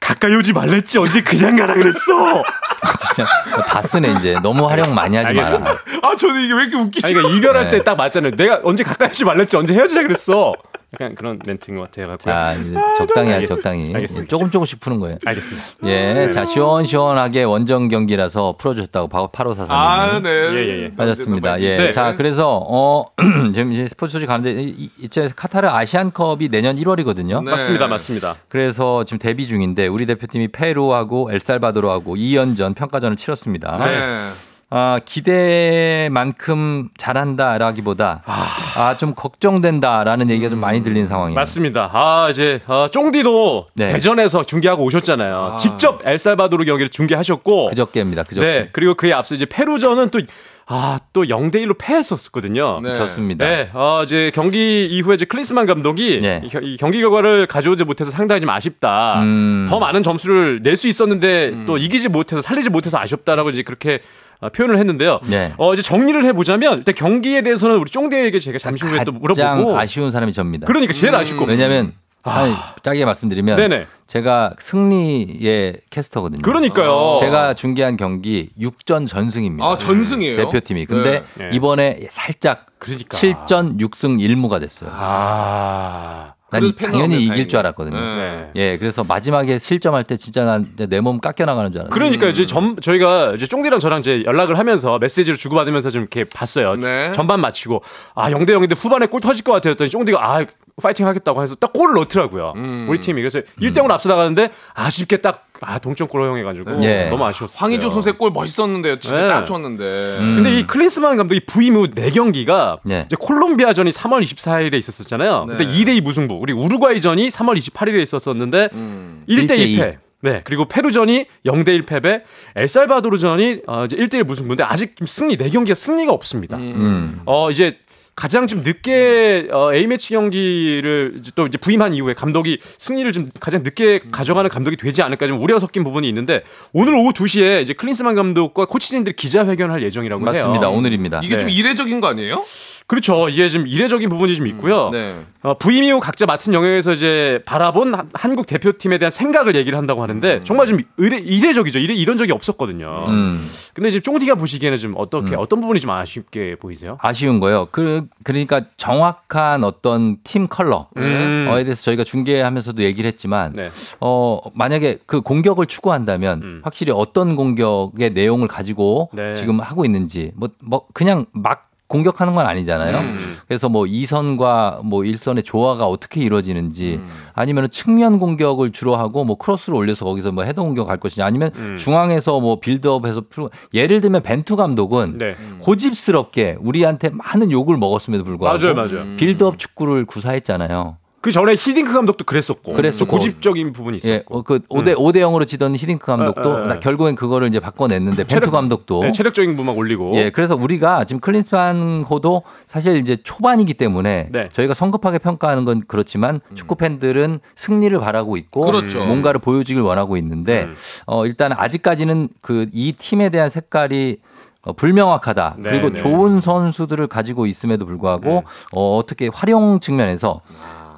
가까이 오지 말랬지 언제 그냥 가라 그랬어. [LAUGHS] 진짜 다 쓰네 이제 너무 활용 많이 하지 마라. 알겠습니다. 아 저는 이게 왜 이렇게 웃기지? 아니 그러니까 이별할 네. 때딱 맞잖아요. 내가 언제 가까이 오지 말랬지 언제 헤어지자 그랬어. 약간 그런 멘트인 것 같아요. 자 이제 적당히 하. 적당히 알겠습니다. 조금 조금씩 푸는 거예요. 알겠습니다. 예, 자 시원시원하게 원정 경기라서 풀어주셨다고 바로 8544님. 아, 네. 예, 예, 예. 빠졌습니다. 예. 네. 자, 그래서, 어, [CLEARS THROAT] 지금 이제 스포츠 소식 가는데, 이- 이제 카타르 아시안컵이 내년 1월이거든요. 네. 맞습니다, 맞습니다. 그래서 지금 데뷔 중인데, 우리 대표팀이 페루하고 엘살바도르하고 2연전 평가전을 치렀습니다. 네. 아, 기대만큼 잘한다라기보다, 아, 좀 걱정된다라는 얘기가 좀 많이 들리는 상황이에요. 맞습니다. 아 이제 어, 쫑디도 네. 대전에서 중계하고 오셨잖아요. 직접 엘살바도르 경기를 중계하셨고. 그저께입니다. 그저께. 네. 그리고 그에 앞서 이제 페루전은 또 아, 또 0대 1로 패했었거든요. 네. 좋습니다. 네, 어, 이제 경기 이후에 이제 클린스만 감독이 네. 이, 경기 결과를 가져오지 못해서 상당히 좀 아쉽다. 음. 더 많은 점수를 낼 수 있었는데 또 이기지 못해서 살리지 못해서 아쉽다라고 이제 그렇게 어, 표현을 했는데요. 네. 어, 이제 정리를 해보자면 일단 경기에 대해서는 우리 쫑대에게 제가 잠시 후에 또 물어보고 아쉬운 사람이 접니다. 그러니까 제일 아쉽고 왜냐면, 아니, 짜게 말씀드리면, 네네. 제가 승리의 캐스터거든요. 그러니까요. 제가 중계한 경기 6전 전승입니다. 아, 전승이에요? 대표팀이. 근데 네. 이번에 살짝 그러니까. 7전 6승 1무가 됐어요. 아. 난 당연히 이길 줄. 알았거든요. 네. 네. 예, 그래서 마지막에 실점할 때 진짜 난 내 몸 깎여 나가는 줄 알았어요. 그러니까 이제 전 저희가 이제 쫑디랑 저랑 이제 연락을 하면서 메시지를 주고받으면서 좀 이렇게 봤어요. 네. 전반 마치고 아 0대 0인데 후반에 골 터질 것 같아요. 했더니 쫑디가 아 파이팅 하겠다고 해서 딱 골을 넣더라고요. 음. 우리 팀이 그래서 1대 0으로 앞서 나가는데 아쉽게 딱 아, 동점골 허용해가지고 예. 너무 아쉬웠어요. 황의조 선수의 골 멋있었는데요. 진짜 네. 딱 좋았는데. 음. 근데 이 클린스만 감독이 부임 후 4경기가 네. 이제 콜롬비아전이 3월 24일에 있었었잖아요. 네. 근데 2대2 무승부. 우리 우루과이전이 3월 28일에 있었었는데 음. 1대 1대2 2패. 네. 그리고 페루전이 0대 1 패배. 엘살바도르전이 어, 이제 1대 1 무승부인데 아직 승리 4경기가 승리가 없습니다. 음. 어 이제 가장 좀 늦게 어, A 매치 경기를 이제 또 이제 부임한 이후에 감독이 승리를 좀 가장 늦게 가져가는 감독이 되지 않을까 좀 우려가 섞인 부분이 있는데 오늘 오후 2시에 이제 클린스만 감독과 코치진들이 기자회견할 예정이라고 맞습니다. 해요. 오늘입니다. 이게 좀 네. 이례적인 거 아니에요? 그렇죠. 이게 좀 이례적인 부분이 좀 있고요. 네. 어, 부임 이후 각자 맡은 영역에서 이제 바라본 한- 한국 대표팀에 대한 생각을 얘기를 한다고 하는데 정말 좀 의례, 이례적이죠. 이래, 이런 적이 없었거든요. 음. 근데 지금 쫑디가 보시기에는 좀 어떻게 어떤 부분이 좀 아쉽게 보이세요? 아쉬운 거요. 그 그러니까 정확한 어떤 팀 컬러에 음. 대해서 저희가 중계하면서도 얘기를 했지만 네. 어 만약에 그 공격을 추구한다면 음. 확실히 어떤 공격의 내용을 가지고 네. 지금 하고 있는지 뭐 뭐 그냥 막 공격하는 건 아니잖아요. 음. 그래서 뭐 2선과 뭐 1선의 조화가 어떻게 이루어지는지 음. 아니면 측면 공격을 주로 하고 뭐 크로스를 올려서 거기서 뭐 헤더 공격 할 것이냐 아니면 음. 중앙에서 뭐 빌드업해서 풀- 예를 들면 벤투 감독은 네. 고집스럽게 우리한테 많은 욕을 먹었음에도 불구하고 맞아요, 맞아요. 음. 빌드업 축구를 구사했잖아요. 그 전에 히딩크 감독도 그랬었고. 그랬었고. 고집적인 부분이 있었고. 예, 어, 그 5대 5대 0으로 지던 히딩크 감독도 예, 예, 예. 결국엔 그거를 이제 바꿔냈는데 벤투 체력- 감독도 네, 체력적인 부분만 올리고. 예, 그래서 우리가 지금 클린스만호도 사실 이제 초반이기 때문에 네. 저희가 성급하게 평가하는 건 그렇지만 축구 팬들은 승리를 바라고 있고 그렇죠. 뭔가를 보여주길 원하고 있는데 음. 어, 일단 아직까지는 그 이 팀에 대한 색깔이 어, 불명확하다. 네, 그리고 네. 좋은 선수들을 가지고 있음에도 불구하고 어, 어떻게 활용 측면에서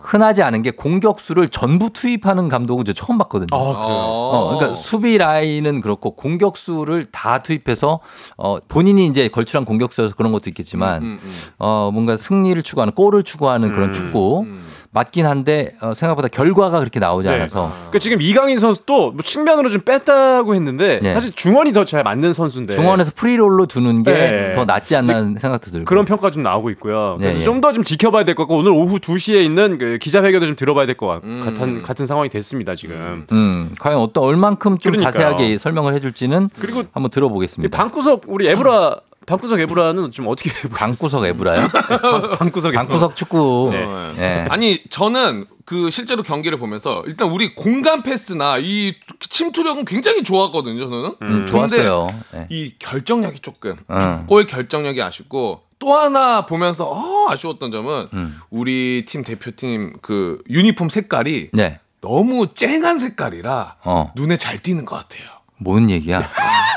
흔하지 않은 게 공격수를 전부 투입하는 감독은 저 처음 봤거든요. 아, 그래요. 어, 그러니까 수비 라인은 그렇고 공격수를 다 투입해서 어, 본인이 이제 걸출한 공격수여서 그런 것도 있겠지만 음, 음. 어, 뭔가 승리를 추구하는 골을 추구하는 그런 음, 축구 맞긴 한데 어, 생각보다 결과가 그렇게 나오지 네. 않아서 그러니까 지금 이강인 선수도 뭐 측면으로 좀 뺐다고 했는데 네. 사실 중원이 더 잘 맞는 선수인데 중원에서 프리롤로 두는 게 네. 더 낫지 않나는 생각도 들고 그런 평가 좀 나오고 있고요. 그래서 네, 예. 좀더 좀 지켜봐야 될 것 같고 오늘 오후 2시에 있는 그 기자회견도 좀 들어봐야 될 것 같은 같은 상황이 됐습니다 지금. 음, 과연 어떤 얼만큼 좀 그러니까요. 자세하게 설명을 해줄지는 그리고 한번 들어보겠습니다. 방구석 우리 에브라 [LAUGHS] 방구석 에브라는 좀 어떻게 [LAUGHS] 방구석 에브라요? [LAUGHS] 방구석 방구석 축구. 네. 예. 아니 저는 그 실제로 경기를 보면서 일단 우리 공간 패스나 이 침투력은 굉장히 좋았거든요. 저는. 음, 좋았어요. 근데 이 결정력이 조금 음. 골 결정력이 아쉽고 또 하나 보면서 어, 아쉬웠던 점은 음. 우리 팀 대표팀 그 유니폼 색깔이 네. 너무 쨍한 색깔이라 어. 눈에 잘 띄는 것 같아요. 뭔 얘기야?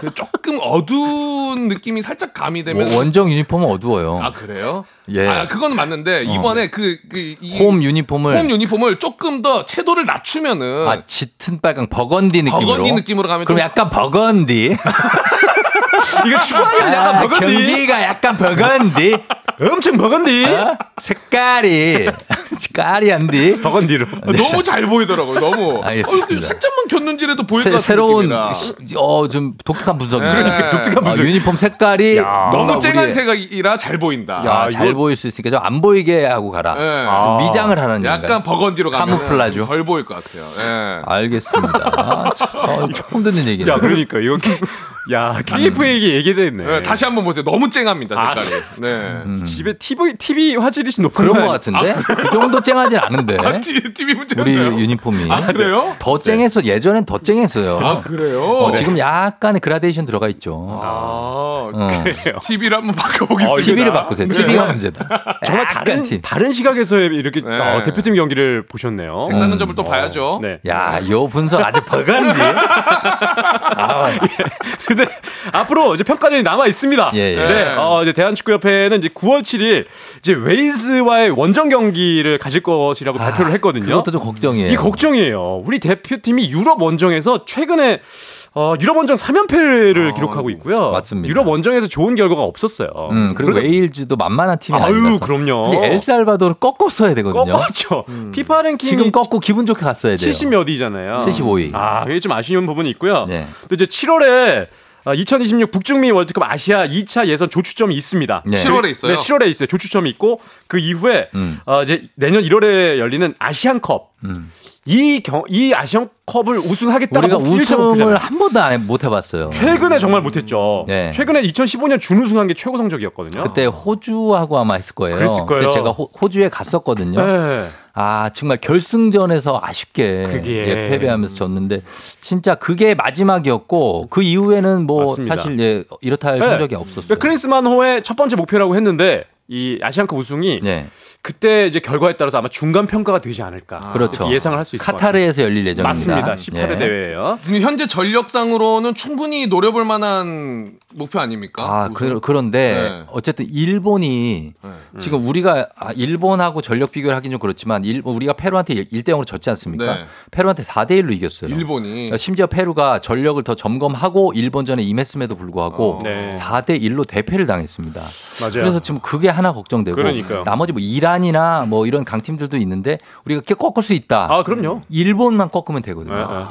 그 조금 어두운 느낌이 살짝 가미되면 뭐 원정 유니폼은 어두워요. 아 그래요? 예. 아 그건 맞는데 이번에 그, 그 이- 홈 유니폼을 홈 유니폼을 조금 더 채도를 낮추면은 아 짙은 빨강 버건디 느낌으로. 버건디 느낌으로 가면 그럼 좀- 약간 버건디. [LAUGHS] 이거 축구하면 약간 아, 버건디. 경기가 약간 버건디. 엄청 버건디. 어? 색깔이 [LAUGHS] 까리한디. 버건디로. 너무 잘 보이더라고요. 너무. 네. [LAUGHS] 알겠습니다. 어, 살짝만 겼는지라도 보일 것 새, 같은 새로운 느낌이라. 어좀 독특한 분석이네요. 네. 독특한 아, 유니폼 색깔이 너무 뭔가 쨍한 색이라 잘 보인다. 야, 잘 보일 수 있으니까 좀 안 보이게 하고 가라. 예. 좀 미장을 하는 약간 얘기인가요? 버건디로 가면 카무플라주. 덜 보일 것 같아요. 예. 알겠습니다. [LAUGHS] 아, 참, 어, 처음 듣는 얘기네. 야 그러니까 이거 야 KF에게 얘기됐네. 예, 다시 한번 보세요. 너무 쨍합니다. 아, 색깔이. 네. 음. 집에 TV TV 화질이 좀 높은 그런 거것 같은데 그 정도 쨍하진 않은데 아, TV, TV 문제 우리 유니폼이 아, 그래요? 더 쨍해서 예전엔 더 쨍했어요. 아, 그래요? 어, 지금 약간의 그라데이션 들어가 있죠. 아, 어. 그래요. TV를 한번 바꿔보겠습니다. TV를 바꾸세요. 네. TV가 문제다. 정말 다른 팀. 다른 시각에서 이렇게 네. 어, 대표팀 경기를 보셨네요. 색다른 점을 또 봐야죠. 네. 야, 요 분석 아주 버간디. [LAUGHS] 아, 근데 앞으로 이제 평가전이 남아 있습니다. 예, 예. 네, 어, 이제 대한축구협회는 이제 9월 7일 이제 웨일즈와의 원정 경기를 가질 것이라고 발표를 했거든요. 아, 그것도 좀 걱정이에요. 이 걱정이에요. 우리 대표팀이 유럽 원정에서 최근에 어, 유럽 원정 3연패를 기록하고 있고요. 맞습니다. 유럽 원정에서 좋은 결과가 없었어요. 음, 그리고 그래도- 웨일즈도 만만한 팀이 아유, 아니라서. 그럼요. 엘살바도를 꺾었어야 되거든요. 꺾었죠. 피파 랭킹이 지금 꺾고 기분 좋게 갔어야 돼요. 70 몇이잖아요. 75위. 아, 이게 좀 아쉬운 부분이 있고요. 네. 또 이제 7월에 2026 북중미 월드컵 아시아 2차 예선 조추첨이 있습니다. 네. 7월에 있어요? 네, 7월에 있어요. 조추첨이 있고 그 이후에 음. 어, 이제 내년 1월에 열리는 아시안컵. 음. 이, 경, 이 아시안컵을 우승하겠다고 우리가 우승을. 한 번도 안 해- 못 해봤어요. 최근에 정말 못했죠. 네. 최근에 2015년 준우승한 게 최고 성적이었거든요. 그때 호주하고 아마 했을 거예요. 그랬을 거예요. 그때 제가 호, 호주에 갔었거든요. 네. 아 정말 결승전에서 아쉽게 그게. 예, 패배하면서 졌는데 진짜 그게 마지막이었고 그 이후에는 뭐 맞습니다. 사실 예, 이렇다 할 네. 성적이 없었어요. 그러니까 크리스만 호의 첫 번째 목표라고 했는데 이 아시안컵 우승이 네, 그때 이제 결과에 따라서 아마 중간 평가가 되지 않을까 그렇죠. 이렇게 예상을 할 수 있을. 카타르에서 열릴 예정입니다. 맞습니다. 18대 예. 대회예요. 지금 현재 전력상으로는 충분히 노려볼 만한 목표 아닙니까? 아, 우승? 그, 그런데 네. 어쨌든 일본이 네. 지금 우리가 아, 일본하고 전력 비교를 하긴 좀 그렇지만 일본 우리가 페루한테 1대 0으로 졌지 않습니까? 네. 페루한테 4대 1로 이겼어요. 일본이 그러니까 심지어 페루가 전력을 더 점검하고 일본전에 임했음에도 불구하고 어. 네. 4대 1로 대패를 당했습니다. 맞아요. 그래서 지금 그게 하나 걱정되고 그러니까요. 나머지 뭐 이란이나 뭐 이런 강팀들도 있는데 우리가 이렇게 꺾을 수 있다. 아, 그럼요. 일본만 꺾으면 되거든요. 네, 네.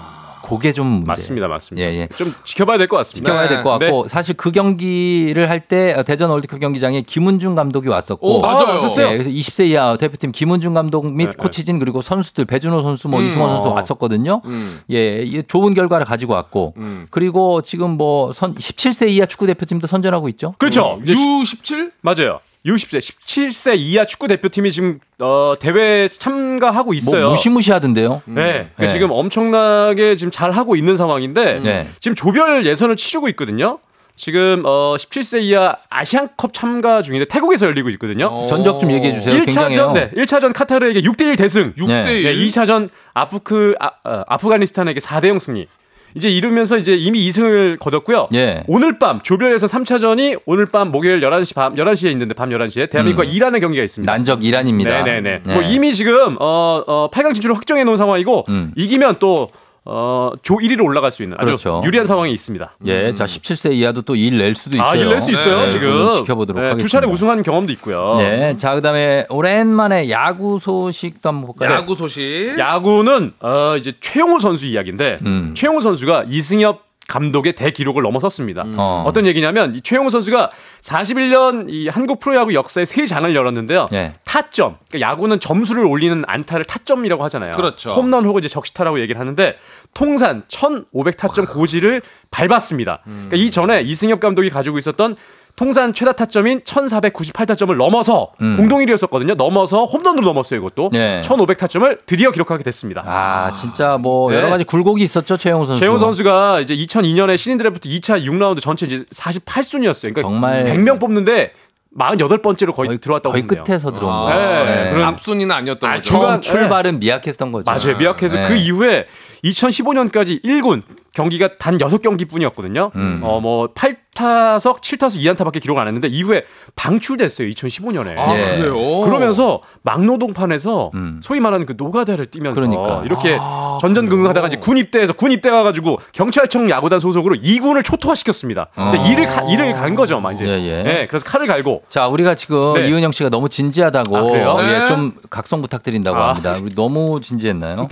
그게 좀 문제. 맞습니다, 맞습니다. 예, 예. 좀 지켜봐야 될 것 같습니다. 지켜봐야 될것 네. 같고 사실 그 경기를 할 때 대전 월드컵 경기장에 김은중 감독이 왔었고 오, 맞아요. 왔었어요. 예, 그래서 20세 이하 대표팀 김은중 감독 및 네, 네. 코치진 그리고 선수들 배준호 선수 뭐 음. 이승원 선수 어. 왔었거든요. 음. 예, 이 좋은 결과를 가지고 왔고 음. 그리고 지금 뭐 선 17세 이하 축구 대표팀도 선전하고 있죠. 그렇죠. 이제 U17? 맞아요. U10세, 17세 이하 축구 대표팀이 지금 어, 대회에 참가하고 있어요. 뭐 무시무시하던데요. 네, 그 네. 지금 엄청나게 지금 잘 하고 있는 상황인데 네. 지금 조별 예선을 치르고 있거든요. 지금 어 17세 이하 아시안컵 참가 중인데 태국에서 열리고 있거든요. 어. 전적 좀 얘기해 주세요. 1차전 굉장해요. 네, 1차전 카타르에게 6대 1 대승. 6대 네. 1. 네, 2차전 아프크 아, 어, 아프가니스탄에게 4대 0 승리. 이제 이러면서 이제 이미 2승을 거뒀고요. 예. 오늘 밤 조별예선 3차전이 오늘 밤 목요일 11시 밤 11시에 있는데 밤 11시에 대한민국과 음. 이란의 경기가 있습니다. 난적 이란입니다. 네네네. 네. 뭐 이미 지금 어, 어 8강 진출을 확정해 놓은 상황이고 음. 이기면 또 어, 조 1위로 올라갈 수 있는 아주 그렇죠. 유리한 상황이 있습니다. 예, 자 17세 이하도 또 일 낼 수도 있어요. 아, 일 낼 수 있어요, 네, 지금. 지켜보도록 네, 하겠습니다. 두 차례 우승한 경험도 있고요. 네, 자 그다음에 오랜만에 야구 소식도 한번 볼까요? 야구 소식. 야구는 어, 이제 최용우 선수 이야기인데 음. 최용우 선수가 이승엽 감독의 대기록을 넘어섰습니다. 어. 어떤 얘기냐면 이 최용우 선수가 41년 이 한국 프로야구 역사에 세 장을 열었는데요. 예. 타점. 그러니까 야구는 점수를 올리는 안타를 타점이라고 하잖아요. 그렇죠. 홈런 혹은 이제 적시타라고 얘기를 하는데 통산 1,500 타점 고지를 밟았습니다. 음. 그러니까 이 전에 이승엽 감독이 가지고 있었던 통산 최다 타점인 1,498타점을 넘어서 음. 공동 1위였었거든요. 넘어서 홈런으로 넘었어요, 이것도. 네. 1,500타점을 드디어 기록하게 됐습니다. 아 진짜 뭐 네. 여러 가지 굴곡이 있었죠 최영우 선수. 최용 선수가 이제 2002년에 신인 드래프트 2차 6라운드 전체 이제 48순위였어요. 그러니까 정말 100명 뽑는데 48번째로 거의, 거의, 들어왔다고 거의 보면 돼요. 끝에서 들어온 아, 거예요. 네, 네. 그런- 앞순위는 아니었던 아, 거죠. 중간- 처음 출발은 미약했던 거죠. 맞아요. 미약해서 네. 그 이후에 2015년까지 1군 경기가 단 6경기뿐이었거든요. 음. 어, 뭐 8 타석 7타수 2안타밖에 기록 안 했는데 이후에 방출됐어요. 2015년에. 아, 예. 그래요? 그러면서 막노동판에서 음. 소위 말하는 그 노가다를 뛰면서 그러니까. 이렇게 아, 전전긍긍하다가 이제 군 입대해서 군 입대 가 가지고 경찰청 야구단 소속으로 2군을 초토화시켰습니다. 어. 일을 가, 일을 간 거죠, 막 이제. 예, 예. 네, 그래서 칼을 갈고 자, 우리가 지금 네. 이은영 씨가 너무 진지하다고 아, 그래요? 예, 네. 좀 각성 부탁드린다고 아. 합니다. 우리 너무 진지했나요?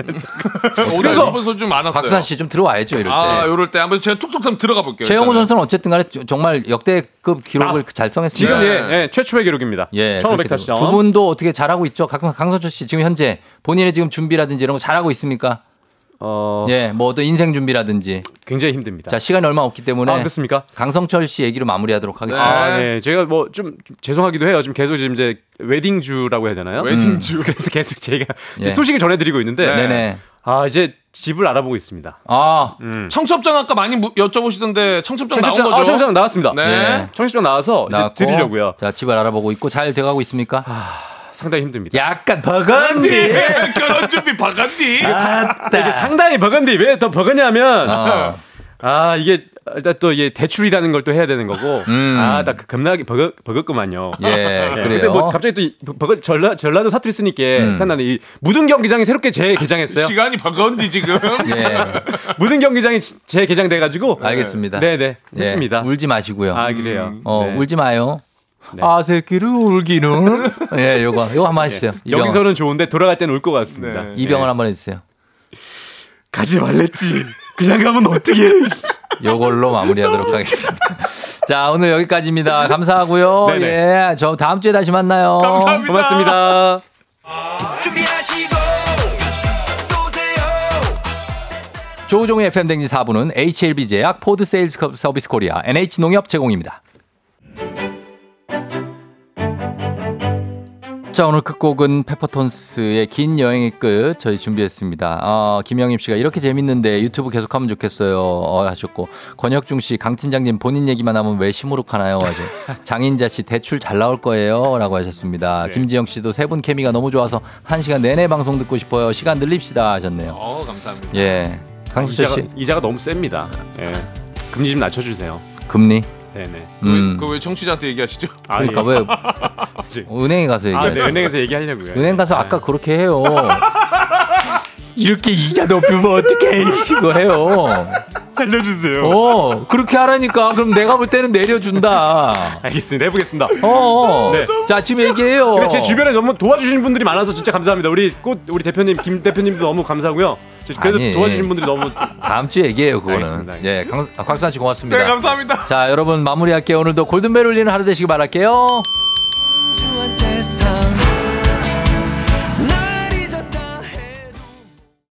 오늘 싶은 소리 좀 많았어요. 박수환 씨 좀 들어와야죠, 이럴 때. 아, 요럴 때 한번 제가 툭툭 한번 들어가 볼게요. 최영우 일단은. 선수는 어쨌든 간에 정말 역대급 기록을 달성했습니다. 지금 네. 예, 예, 최초의 기록입니다. 예, 1500타점. 두 분도 어떻게 잘하고 있죠? 강, 강선철 씨 지금 현재 본인의 지금 준비라든지 이런 거 잘하고 있습니까? 어, 예, 뭐 어떤 인생 준비라든지. 굉장히 힘듭니다. 자, 시간이 얼마 없기 때문에 아, 그렇습니까? 강성철 씨 얘기로 마무리하도록 하겠습니다. 아, 네. 제가 뭐 좀 죄송하기도 해요. 지금 계속 지금 이제 웨딩주라고 해야 되나요? 웨딩주. [LAUGHS] 그래서 계속 제가 이제 예. 소식을 전해 드리고 있는데 네. 네네. 아 이제 집을 알아보고 있습니다. 아, 음. 청첩장 아까 많이 무- 여쭤보시던데 청첩장, 나온 청첩장, 거죠? 아, 청첩장 나왔습니다. 네. 예. 청첩장 나와서 이제 나왔고. 드리려고요. 자, 집을 알아보고 있고 잘 돼가고 있습니까? 상당히 힘듭니다. 약간 버건디. 결혼 준비 바간디. 이게 상당히 버건디 왜 더 버거냐면 어. 아 이게 일단 또 이게 대출이라는 걸 또 해야 되는 거고 음. 아나 그 겁나게 버거 버겁구만요. 예, [LAUGHS] 예, 그래요. 근데 뭐 갑자기 또이 버거 전라 전라도 사투리 쓰니까 음. 생각나는 이 무등 경기장이 새롭게 재개장했어요. 시간이 바간디 지금. [LAUGHS] 예, [LAUGHS] 무등 경기장이 재개장돼 가지고 알겠습니다. 네네 예, 했습니다. 울지 마시고요. 아 그래요. 어, 네. 울지 마요. 네. 아, 새끼를 울기는. [LAUGHS] 예, 요거, 요거 한번 해주세요. 예. 이병헌. 여기서는 좋은데 돌아갈 때는 울 것 같습니다. 네. 이병헌 한번 해주세요. 가지 말랬지. 그냥 가면 어떻게 해. [LAUGHS] 요걸로 마무리하도록 하겠습니다. [LAUGHS] 자, 오늘 여기까지입니다. 감사하고요. 네네. 예, 저 다음 주에 다시 만나요. 감사합니다. 고맙습니다. 조우종의 FM 대행진 4부는 HLB 제약, 포드 세일즈 서비스 코리아, NH 농협 제공입니다. 자, 오늘 끝곡은 페퍼톤스의 긴 여행의 끝 저희 준비했습니다. 아, 김영임 씨가 이렇게 재밌는데 유튜브 계속하면 좋겠어요. 어, 하셨고 권혁중 씨, 강 팀장님 본인 얘기만 하면 왜 시무룩하나요? 하죠. 장인자 씨 대출 잘 나올 거예요.라고 하셨습니다. 김지영 씨도 세 분 케미가 너무 좋아서 한 시간 내내 방송 듣고 싶어요. 시간 늘립시다 하셨네요. 어, 감사합니다. 예, 강수철 이자가, 씨 이자가 너무 셉니다. 예. 금리 좀 낮춰주세요. 금리. 네네. 음. 그왜 청취자한테 얘기하시죠? [LAUGHS] 아, 그러니까 예. 왜. [LAUGHS] 은행에 가서 아, 얘기해. 네, 은행에서 얘기하려고요. 은행 가서 아까 그렇게 해요. [LAUGHS] 이렇게 이자 높이면 어떻게 해시고 해요. 살려주세요. 어, 그렇게 하라니까. 그럼 내가 볼 때는 내려준다. 알겠습니다. 해보겠습니다. 어. 네. 자, 지금 얘기해요. 근데 제 주변에 너무 도와주시는 분들이 많아서 진짜 감사합니다. 우리 꽃 우리 대표님 김 대표님도 너무 감사하고요. 저 그래도 아니. 도와주신 분들이 너무 다음 주에 얘기해요, 그거는. 알겠습니다, 예, 강, 아, 곽수환 씨 고맙습니다. 네, 감사합니다. 자, 여러분 마무리할게요. 오늘도 골든벨 울리는 하루 되시기 바랄게요. 주한 세상